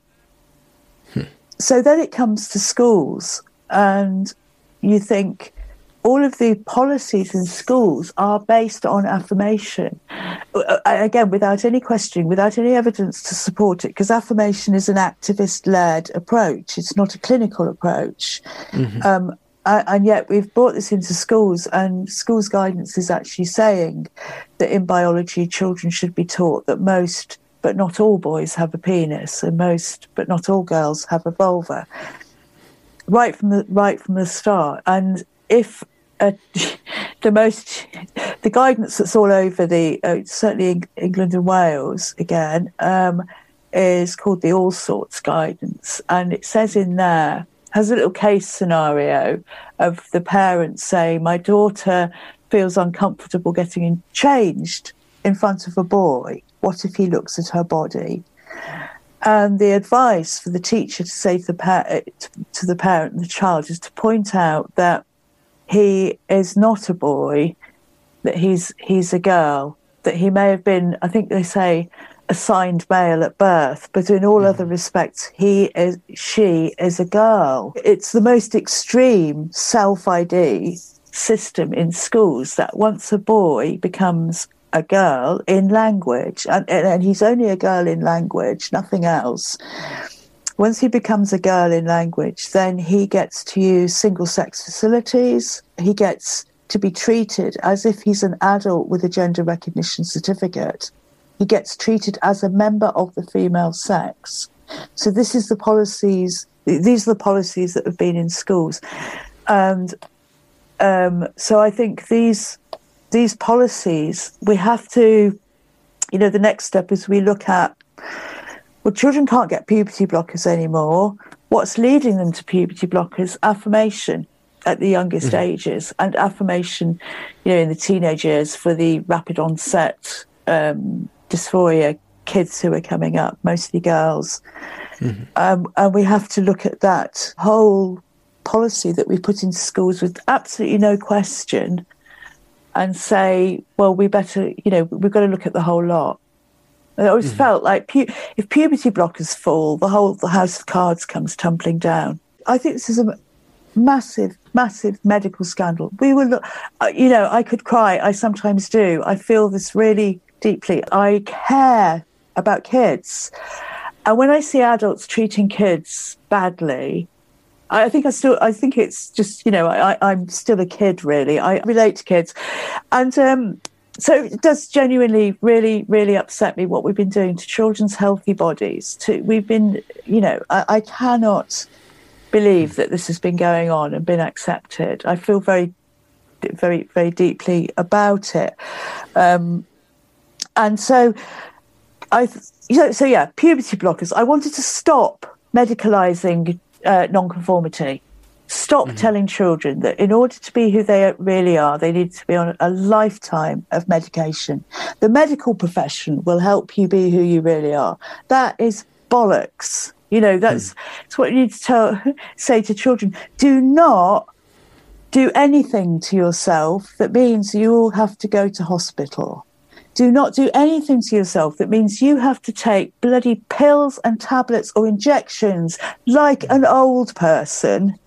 hmm. so then it comes to schools, and you think, all of the policies in schools are based on affirmation. Uh, again, without any questioning, without any evidence to support it, because affirmation is an activist led approach, it's not a clinical approach. Mm-hmm. Um, and yet we've brought this into schools, and schools guidance is actually saying that in biology, children should be taught that most, but not all boys have a penis, and most, but not all girls have a vulva. Right from the right from the start, and if uh, the most the guidance that's all over the uh, certainly in England and Wales again um, is called the Allsorts guidance, and it says in there has a little case scenario of the parents saying, "My daughter feels uncomfortable getting changed in front of a boy. What if he looks at her body?" And the advice for the teacher to say to the, pa- to the parent and the child is to point out that he is not a boy, that he's he's a girl, that he may have been, I think they say, assigned male at birth, but in all mm. other respects, he is she is a girl. It's the most extreme self ID system in schools that once a boy becomes a girl in language, and, and he's only a girl in language, nothing else once he becomes a girl in language, then he gets to use single sex facilities. He gets to be treated as if he's an adult with a gender recognition certificate. He gets treated as a member of the female sex. So this is the policies. These are the policies that have been in schools, and um, so I think these these policies we have to. You know, the next step is we look at well, children can't get puberty blockers anymore. What's leading them to puberty blockers? Affirmation at the youngest mm-hmm. ages, and affirmation, you know, in the teenage years for the rapid onset um, dysphoria kids who are coming up, mostly girls. Mm-hmm. Um, and we have to look at that whole policy that we put into schools with absolutely no question and say, well, we better, you know, we've got to look at the whole lot. I always mm-hmm. felt like pu- if puberty blockers fall, the whole the house of cards comes tumbling down. I think this is a massive, massive medical scandal. We will, look, uh, you know, I could cry. I sometimes do. I feel this really deeply. I care about kids, And when I see adults treating kids badly, I think I still, I think it's just, you know, I, I'm still a kid, really. I relate to kids. And um, so it does genuinely really really upset me what we've been doing to children's healthy bodies to we've been you know I, I, cannot believe that this has been going on and been accepted. I feel very very very deeply about it. Um, and so i so, so yeah puberty blockers. I wanted to stop medicalizing uh, nonconformity Stop mm-hmm. telling children that in order to be who they really are, they need to be on a lifetime of medication. The medical profession will help you be who you really are. That is bollocks. You know, that's, mm. that's what you need to tell, say to children. Do not do anything to yourself that means you will have to go to hospital. Do not do anything to yourself that means you have to take bloody pills and tablets or injections like an old person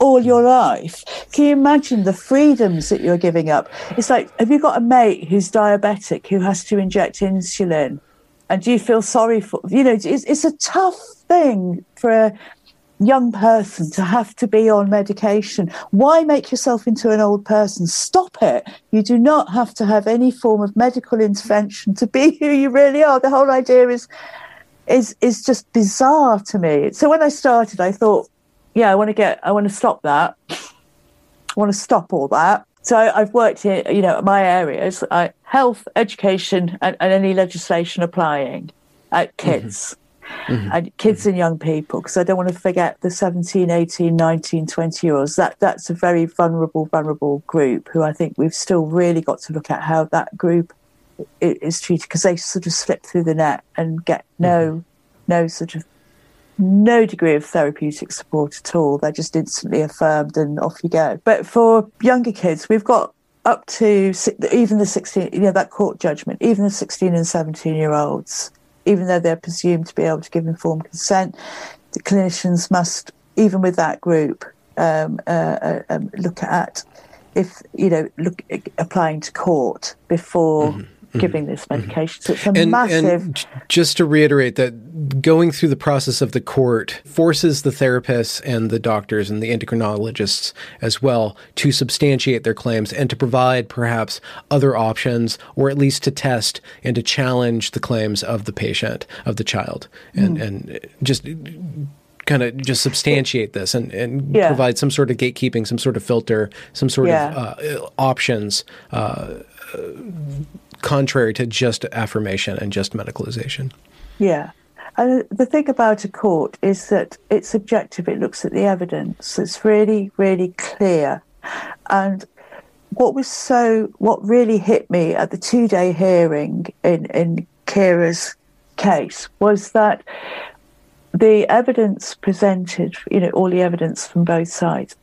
all your life. Can you imagine the freedoms that you're giving up? It's like, have you got a mate who's diabetic who has to inject insulin? And do you feel sorry for, you know, it's, it's a tough thing for a young person to have to be on medication. Why make yourself into an old person? Stop it. You do not have to have any form of medical intervention to be who you really are. The whole idea is is is just bizarre to me. So when I started, I thought, yeah, I want to get, I want to stop that. I want to stop all that. So I've worked in, you know, my areas, uh, health, education, and, and, any legislation applying at mm-hmm. kids. Mm-hmm. and kids mm-hmm. and young people because i don't want to forget the 17 18 19 20 year olds that that's a very vulnerable vulnerable group who i think we've still really got to look at how that group is treated because they sort of slip through the net and get no mm-hmm. no sort of no degree of therapeutic support at all. They're just instantly affirmed and off you go. But for younger kids, we've got up to even the 16, you know, that court judgment, even the 16 and 17 year olds, even though they're presumed to be able to give informed consent, the clinicians must, even with that group, um, uh, uh, um, look at if, you know, look applying to court before. Mm-hmm giving this mm-hmm. medication. So it's a and, massive. And just to reiterate that going through the process of the court forces the therapists and the doctors and the endocrinologists as well to substantiate their claims and to provide perhaps other options or at least to test and to challenge the claims of the patient, of the child, and, mm. and just kind of just substantiate this and, and yeah. provide some sort of gatekeeping, some sort of filter, some sort yeah. of uh, options. Uh, contrary to just affirmation and just medicalization. Yeah. And the thing about a court is that it's subjective, it looks at the evidence. It's really, really clear. And what was so, what really hit me at the two day hearing in, in Keira's case was that the evidence presented, you know, all the evidence from both sides,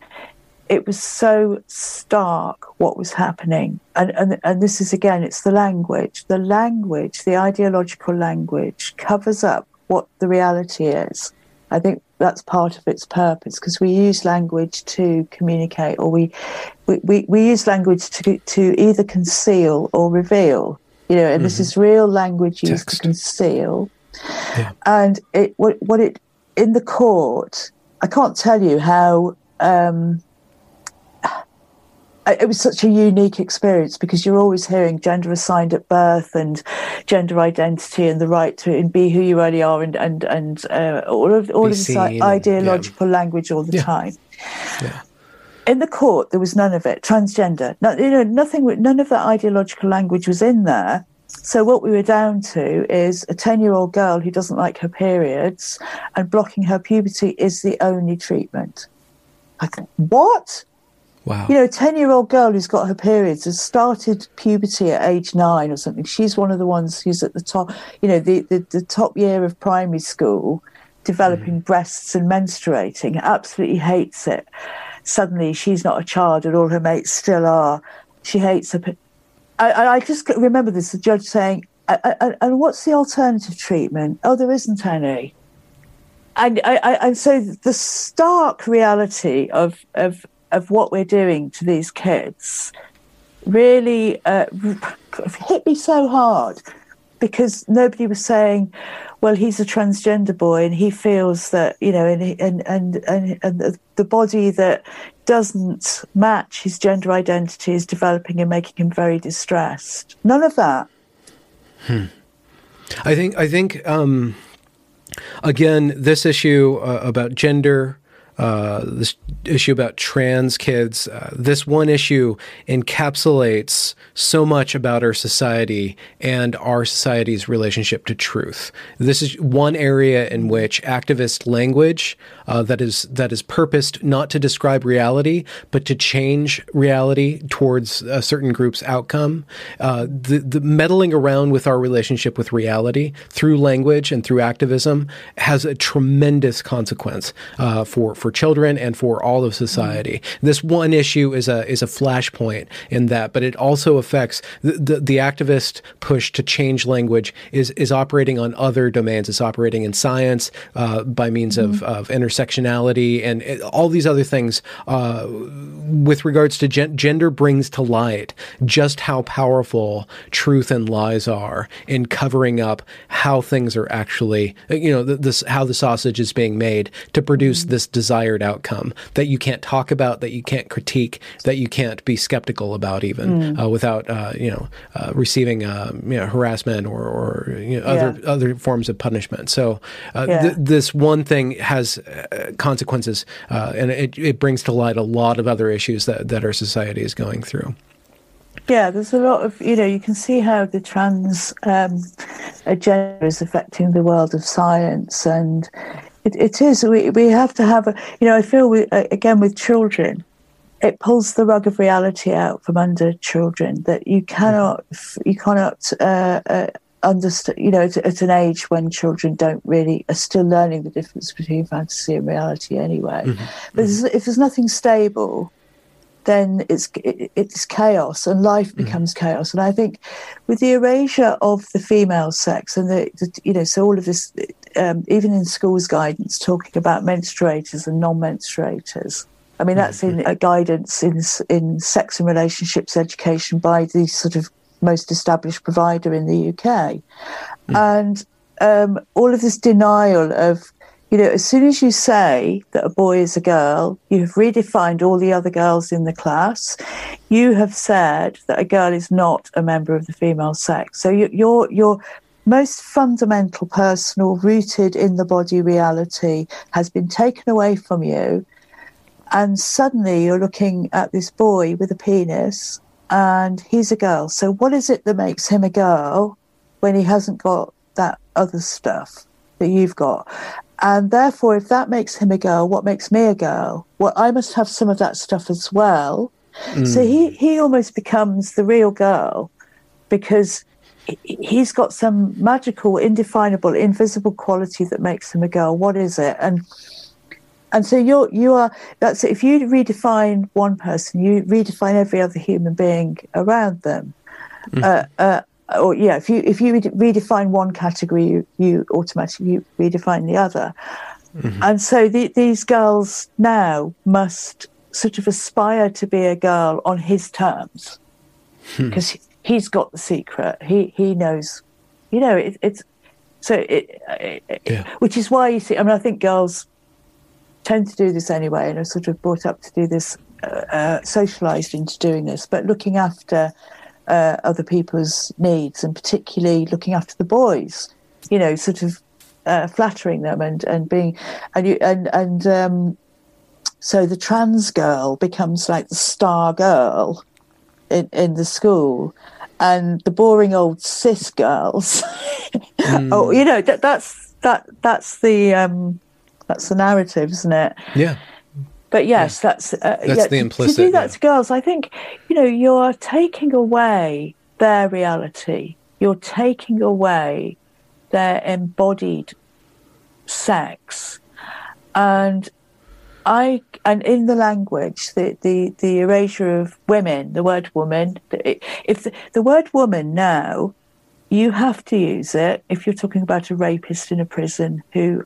it was so stark what was happening. And, and, and this is again, it's the language. The language, the ideological language, covers up what the reality is. I think that's part of its purpose because we use language to communicate or we, we, we, we use language to, to either conceal or reveal. You know, and mm-hmm. this is real language used Text. to conceal. Yeah. And it what, what it in the court, I can't tell you how um, it was such a unique experience because you're always hearing gender assigned at birth and gender identity and the right to be who you really are and and and uh, all of all of this ideological yeah. language all the yeah. time. Yeah. In the court, there was none of it. Transgender, no, you know, nothing. None of that ideological language was in there. So what we were down to is a ten-year-old girl who doesn't like her periods, and blocking her puberty is the only treatment. I think what? Wow. You know, a 10 year old girl who's got her periods has started puberty at age nine or something. She's one of the ones who's at the top, you know, the, the, the top year of primary school, developing mm. breasts and menstruating, absolutely hates it. Suddenly she's not a child and all her mates still are. She hates her. I, I just remember this the judge saying, and what's the alternative treatment? Oh, there isn't any. And, I, and so the stark reality of, of of what we're doing to these kids really uh, hit me so hard because nobody was saying, well, he's a transgender boy and he feels that, you know, and, and, and, and, and the body that doesn't match his gender identity is developing and making him very distressed. None of that. Hmm. I think, I think, um, again, this issue uh, about gender, uh, this issue about trans kids. Uh, this one issue encapsulates so much about our society and our society's relationship to truth. This is one area in which activist language uh, that is that is purposed not to describe reality, but to change reality towards a certain group's outcome. Uh, the the meddling around with our relationship with reality through language and through activism has a tremendous consequence uh, for for children and for all of society. Mm-hmm. This one issue is a is a flashpoint in that, but it also affects the, the, the activist push to change language is is operating on other domains. It's operating in science uh, by means mm-hmm. of of intersectionality and it, all these other things. Uh, with regards to gen- gender, brings to light just how powerful truth and lies are in covering up how things are actually, you know, this how the sausage is being made to produce mm-hmm. this desired outcome that you can't talk about, that you can't critique, that you can't be skeptical about, even mm. uh, without, uh, you know, uh, receiving um, you know, harassment or, or you know, other yeah. other forms of punishment. So uh, yeah. th- this one thing has consequences, uh, and it, it brings to light a lot of other issues that, that our society is going through. Yeah, there's a lot of, you know, you can see how the trans um, agenda is affecting the world of science. And it, it is, we, we have to have a, you know, I feel, we, again, with children, it pulls the rug of reality out from under children that you cannot, you cannot, uh, uh, understand, you know, at, at, an age when children don't really are still learning the difference between fantasy and reality anyway. Mm-hmm. But mm-hmm. if there's nothing stable, then it's it's chaos and life mm. becomes mm. chaos. And I think with the erasure of the female sex and the, the you know so all of this um, even in schools guidance talking about menstruators and non-menstruators. I mean that's mm-hmm. in a guidance in in sex and relationships education by the sort of most established provider in the UK, mm. and um, all of this denial of you know, as soon as you say that a boy is a girl, you have redefined all the other girls in the class. You have said that a girl is not a member of the female sex. So you, your your most fundamental, personal, rooted in the body reality has been taken away from you, and suddenly you're looking at this boy with a penis, and he's a girl. So what is it that makes him a girl when he hasn't got that other stuff? that you've got. And therefore, if that makes him a girl, what makes me a girl? Well, I must have some of that stuff as well. Mm. So he, he almost becomes the real girl because he's got some magical, indefinable, invisible quality that makes him a girl. What is it? And and so you're you are that's if you redefine one person, you redefine every other human being around them. Mm. Uh, uh, or yeah, if you if you redefine one category, you, you automatically redefine the other. Mm-hmm. And so the, these girls now must sort of aspire to be a girl on his terms because hmm. he, has got the secret. He he knows, you know, it, it's so it, it yeah. which is why you see. I mean, I think girls tend to do this anyway, and are sort of brought up to do this, uh, uh, socialized into doing this. But looking after uh, other people's needs and particularly looking after the boys, you know, sort of uh, flattering them and, and being, and you, and, and, um, so the trans girl becomes like the star girl in, in the school and the boring old cis girls. mm. Oh, you know, that, that's, that, that's the, um, that's the narrative, isn't it? Yeah. But yes, yeah. that's uh, that's yeah, the implicit. To do that yeah. to girls, I think you know you're taking away their reality. You're taking away their embodied sex, and I and in the language, the the, the erasure of women, the word woman. If the, the word woman now, you have to use it if you're talking about a rapist in a prison who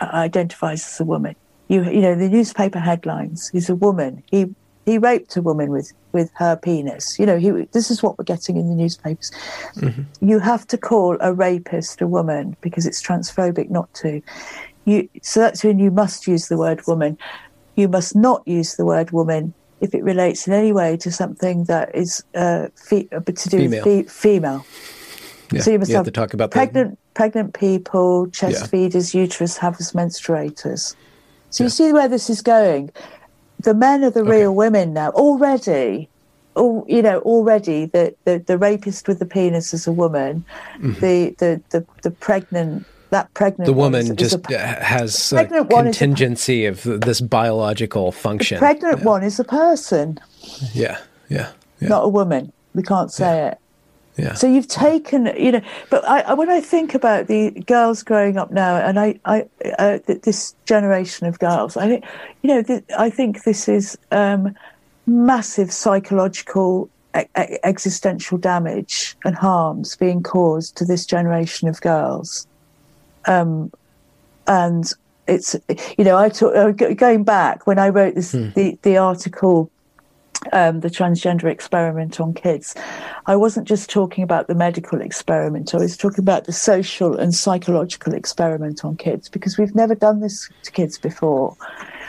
identifies as a woman you you know the newspaper headlines. He's a woman. He he raped a woman with with her penis. You know, he this is what we're getting in the newspapers. Mm-hmm. You have to call a rapist a woman because it's transphobic not to. You so that's when you must use the word woman. You must not use the word woman if it relates in any way to something that is uh, fe- uh, to do female. with fe- female. Yeah, so you must you have, have, to talk about pregnant the... pregnant people, chest yeah. feeders, uterus havers, menstruators. So yeah. you see where this is going. The men are the okay. real women now already. All, you know, already the, the, the rapist with the penis is a woman. Mm-hmm. The, the, the, the pregnant that pregnant the woman just a, has a contingency a, of this biological function. The pregnant yeah. one is a person. Yeah, yeah, yeah. Not a woman. We can't say yeah. it. Yeah. So you've taken, you know, but I, when I think about the girls growing up now, and I, I, uh, this generation of girls, I, you know, th- I think this is um, massive psychological existential damage and harms being caused to this generation of girls. Um, and it's you know I talk, uh, going back when I wrote this hmm. the the article. Um, the transgender experiment on kids. I wasn't just talking about the medical experiment, I was talking about the social and psychological experiment on kids because we've never done this to kids before.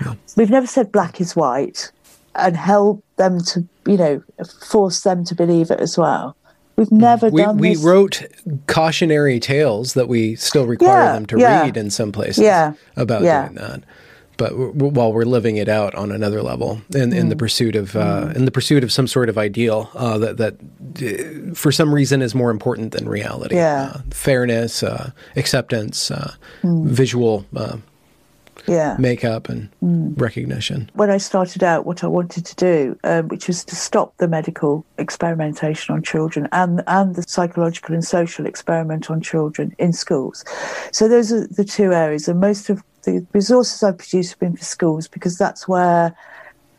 Yeah. We've never said black is white and held them to, you know, force them to believe it as well. We've mm. never we, done. We this. wrote cautionary tales that we still require yeah, them to yeah. read in some places yeah, about doing that. But w- while we're living it out on another level, in, mm. in the mm. pursuit of uh, mm. in the pursuit of some sort of ideal uh, that that uh, for some reason is more important than reality. Yeah, uh, fairness, uh, acceptance, uh, mm. visual yeah. makeup and mm. recognition. When I started out, what I wanted to do, um, which was to stop the medical experimentation on children and and the psychological and social experiment on children in schools. So those are the two areas, and most of the resources I produce have been for schools because that's where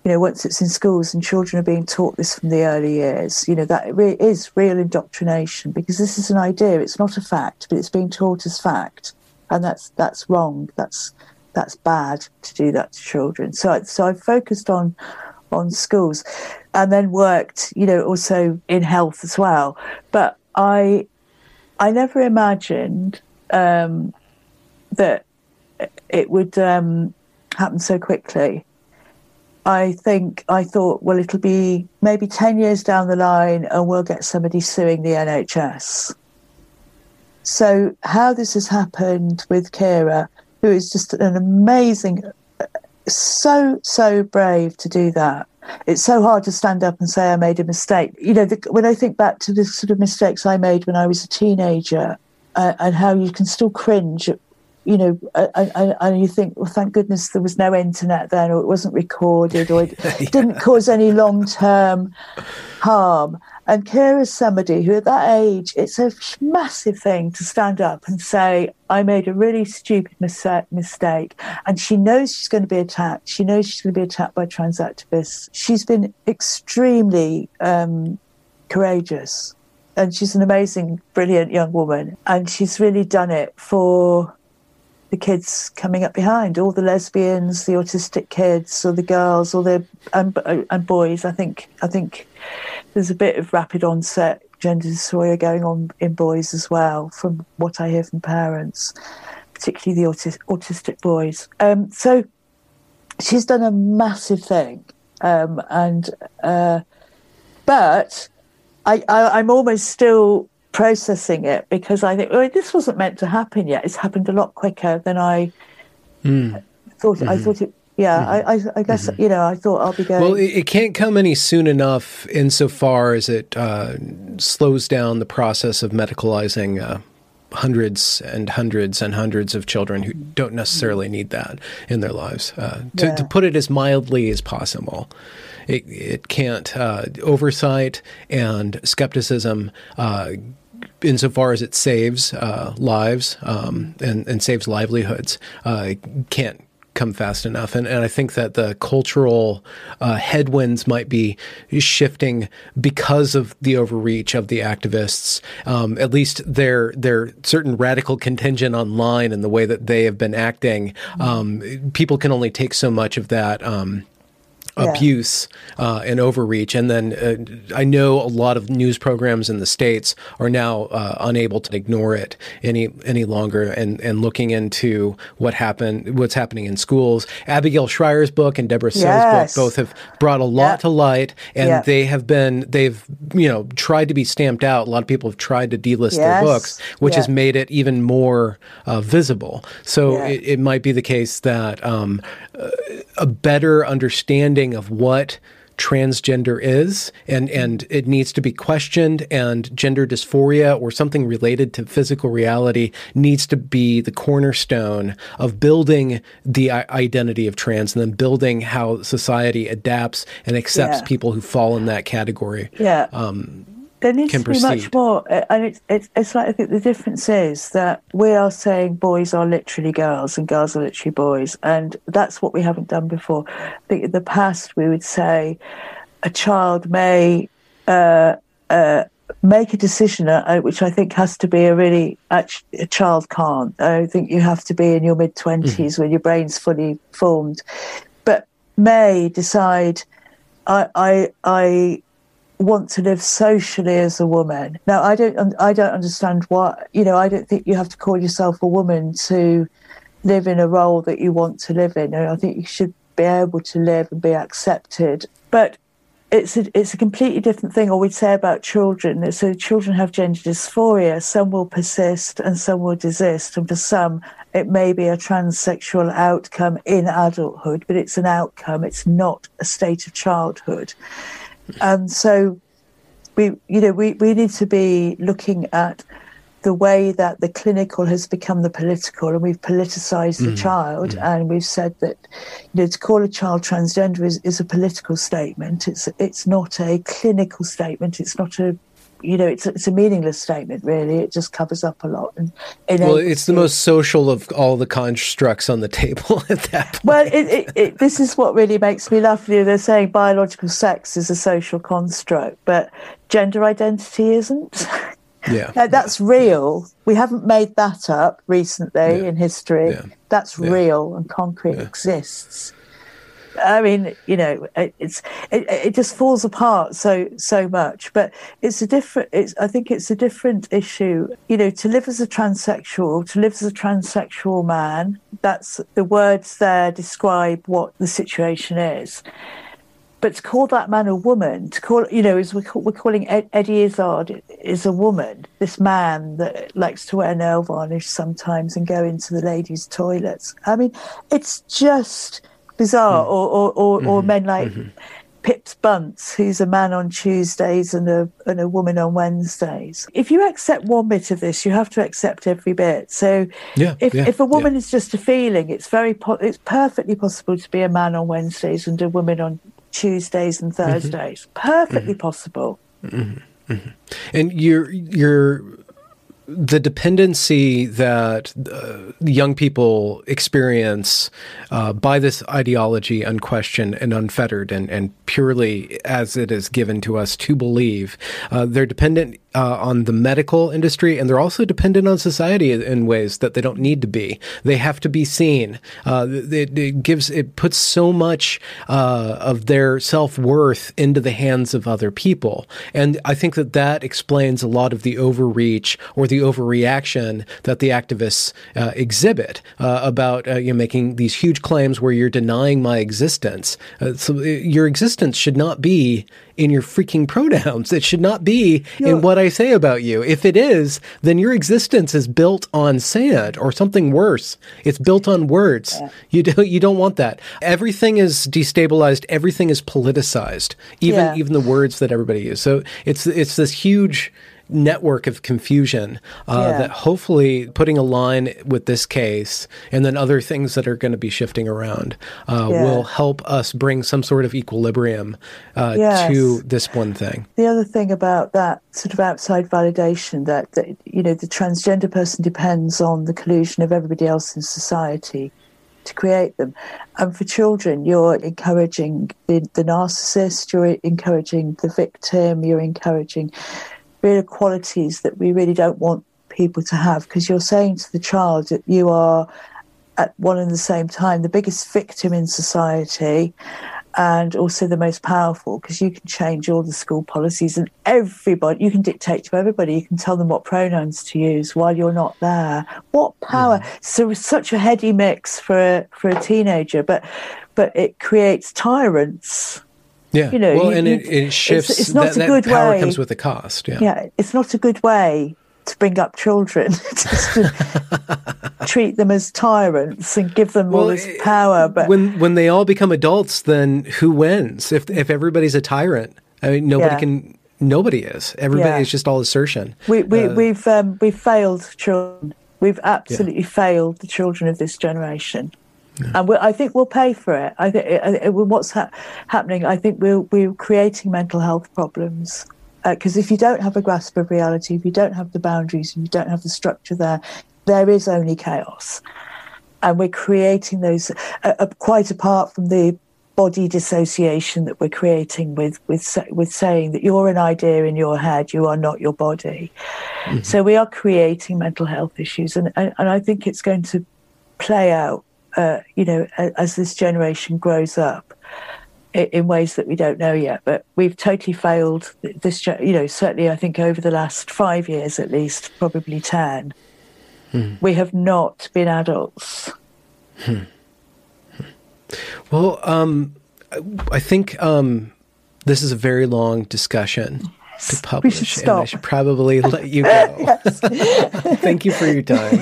you know, once it's in schools and children are being taught this from the early years, you know, that re- is real indoctrination because this is an idea. It's not a fact, but it's being taught as fact. And that's, that's wrong. That's, that's bad to do that to children. So, so I focused on on schools, and then worked, you know, also in health as well. But I I never imagined um, that it would um, happen so quickly. I think I thought, well, it'll be maybe 10 years down the line and we'll get somebody suing the NHS. So, how this has happened with Keira who is just an amazing, so, so brave to do that. It's so hard to stand up and say I made a mistake. You know, the, when I think back to the sort of mistakes I made when I was a teenager uh, and how you can still cringe you know, and, and, you think, well, thank goodness there was no internet then, or it wasn't recorded, or it yeah. didn't cause any long term harm. And Keira is somebody who, at that age, it's a massive thing to stand up and say, I made a really stupid mis- mistake. And she knows she's going to be attacked. She knows she's going to be attacked by trans activists. She's been extremely um, courageous. And she's an amazing, brilliant young woman. And she's really done it for the kids coming up behind, all the lesbians, the autistic kids, or the girls, or the and, and boys. I think I think there's a bit of rapid onset gender dysphoria going on in boys as well, from what I hear from parents, particularly the autis- autistic boys. Um, so she's done a massive thing, um, and uh, but I, I, I'm almost still processing it because I think well, this wasn't meant to happen yet. It's happened a lot quicker than I mm. thought. Mm-hmm. I thought it. Yeah, mm-hmm. I, I, guess mm-hmm. you know. I thought I'll be going. Well, it, it, can't come any soon enough, insofar as it uh, slows down the process of medicalizing uh, hundreds and hundreds and hundreds of children who don't necessarily need that in their lives. Uh, to, yeah. to, put it as mildly as possible, it, it can't. Uh, oversight and skepticism uh, insofar as it saves uh, lives um, and, and, saves livelihoods, uh, can't come fast enough. And, and, I think that the cultural uh, headwinds might be shifting because of the overreach of the activists. Um, at least their their certain radical contingent online and the way that they have been acting. Um, people can only take so much of that. Um, yeah. abuse uh, and overreach. And then uh, I know a lot of news programs in the states are now uh, unable to ignore it any any longer and and looking into what happened, what's happening in schools. Abigail Shrier's book and Deborah yes. book both have brought a lot yep. to light, and yep. they have been they've you know tried to be stamped out. A lot of people have tried to delist yes. their books, which has made it even more uh, visible. So it, it, might be the case that um, a better understanding of what transgender is and and it needs to be questioned and gender dysphoria or something related to physical reality needs to be the cornerstone of building the identity of trans and then building how society adapts and accepts yeah. people who fall in that category yeah um, there needs to be proceed. much more. Uh, and it's, it's, it's like I think the difference is that we are saying boys are literally girls and girls are literally boys. And that's what we haven't done before. I think in the past we would say a child may uh, uh, make a decision, uh, which I think has to be a really, a child can't. I think you have to be in your mid 20s mm-hmm. when your brain's fully formed. But may decide, I, I, I want to live socially as a woman. Now, I don't, I don't understand why. you know. I don't think you have to call yourself a woman to live in a role that you want to live in. And I think you should be able to live and be accepted. But it's a, it's a completely different thing. Or we'd say about children. So children have gender dysphoria. Some will persist and some will desist. And for some, it may be a transsexual outcome in adulthood, but it's an outcome. It's not a state of childhood. And so we, you know, we, we need to be looking at the way that the clinical has become the political, and we've politicized the mm, child, mm. and we've said that you know to call a child transgender is, is a political statement. It's it's not a clinical statement. It's not a you know, it's it's a meaningless statement, really. It just covers up a lot. And, well, it's the most social of all the constructs on the table at that point. Well, it, it, it, this is what really makes me laugh. You, They're saying biological sex is a social construct, but gender identity isn't. Yeah, that's real. We haven't made that up recently yeah. in history. Yeah. That's yeah. real and concrete exists. I mean, you know, it, it's it, it just falls apart so so much. But it's a different. It's I think it's a different issue. You know, to live as a transsexual, to live as a transsexual man. That's the words there describe what the situation is. But to call that man a woman, to call you know, as we're, we're calling Ed, Eddie Izzard is a woman. This man that likes to wear nail varnish sometimes and go into the ladies' toilets. I mean, it's just bizarre, mm. or or, or, mm-hmm. or, men like mm-hmm. Pips Bunce, who's a man on Tuesdays and a and a woman on Wednesdays. If you accept one bit of this, you have to accept every bit. So, yeah, if yeah, if a woman yeah. is just a feeling, it's very po- it's perfectly possible to be a man on Wednesdays and a woman on Tuesdays and mm-hmm. Thursdays. Mm-hmm. Perfectly possible. Mm-hmm. Mm-hmm. And you're you're the dependency that uh, young people experience uh, by this ideology unquestioned and unfettered and, and purely as it is given to us to believe, uh, they're dependent uh, on the medical industry, and they're also dependent on society in ways that they don't need to be. They have to be seen. Uh, it, it, gives it puts so much uh, of their self worth into the hands of other people, and I think that that explains a lot of the overreach or the overreaction that the activists uh, exhibit uh, about uh, you know, making these huge claims where you're denying my existence. so your existence should not be in your freaking pronouns. It should not be in what I say about you. If it is, then your existence is built on sand or something worse. It's built on words. Yeah. You don't you don't want that. Everything is destabilized. Everything is politicized. Even yeah. even the words that everybody uses. So it's it's this huge network of confusion uh, yeah. that hopefully putting a line with this case and then other things that are going to be shifting around uh, yeah. will help us bring some sort of equilibrium uh, yes. to this one thing. The other thing about that sort of outside validation that, that you know the transgender person depends on the collusion of everybody else in society to create them. And for children, you're encouraging the, the narcissist, you're encouraging the victim, you're encouraging real qualities that we really don't want people to have because you're saying to the child that you are at one and the same time the biggest victim in society and also the most powerful because you can change all the school policies and everybody you can dictate to everybody you can tell them what pronouns to use while you're not there. What power? Mm. so it's such a heady mix for a, for a teenager but but it creates tyrants yeah you know well you, and it, it shifts it's, it's not that, a good that power way comes with a cost yeah yeah it's not a good way to bring up children, just to treat them as tyrants and give them well, all this power. But when when they all become adults, then who wins? If if everybody's a tyrant, I mean, nobody yeah. can. Nobody is. Everybody yeah. is just all assertion. We we uh, we've um, we've failed children. We've absolutely yeah. failed the children of this generation. Yeah. And I think we'll pay for it. I think what's ha- happening. I think we're we're creating mental health problems because uh, if you don't have a grasp of reality, if you don't have the boundaries, if you don't have the structure there, there is only chaos. And we're creating those uh, uh, quite apart from the body dissociation that we're creating with with with saying that you're an idea in your head, you are not your body. Mm-hmm. So we are creating mental health issues, and and, and I think it's going to play out, uh, you know, as this generation grows up in ways that we don't know yet. But we've totally failed this, you know, certainly I think over the last five years at least, probably 10, hmm. we have not been adults. Hmm. Well, um, I think um, this is a very long discussion to publish, and I should probably let you go. Thank you for your time.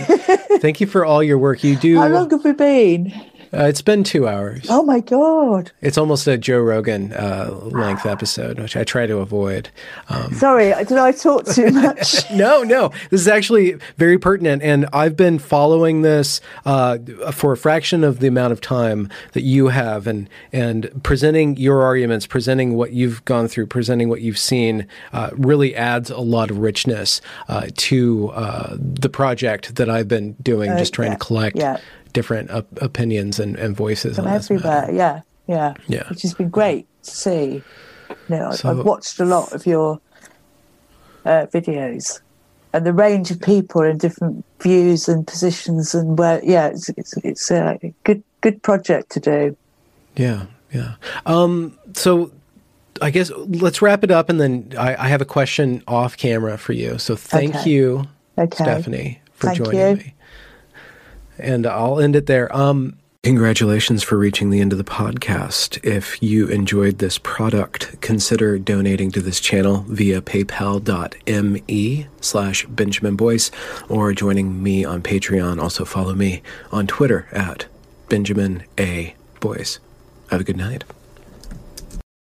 Thank you for all your work. You do. How long have we been? Uh, it's been two hours. Oh my god! It's almost a Joe Rogan uh, length episode, which I try to avoid. Um, Sorry, did I talk too much? no, no. This is actually very pertinent, and I've been following this uh, for a fraction of the amount of time that you have, and and presenting your arguments, presenting what you've gone through, presenting what you've seen, uh, really adds a lot of richness uh, to uh, the project that I've been doing, just trying yeah, to collect. Yeah different op- opinions and, and voices from everywhere. Yeah, yeah, yeah, which has been great to see. You know, so, I've watched a lot of your uh, videos and the range of people and different views and positions and where. Yeah, it's it's, it's a good good project to do. Yeah, yeah. Um, so I guess let's wrap it up, and then I, I have a question off camera for you. So thank okay. you, okay. Stephanie, for thank joining you. me and I'll end it there. Um, Congratulations for reaching the end of the podcast. If you enjoyed this product, consider donating to this channel via paypal.me slash Benjamin Boyce or joining me on Patreon. Also follow me on Twitter at Benjamin A. Boyce. Have a good night.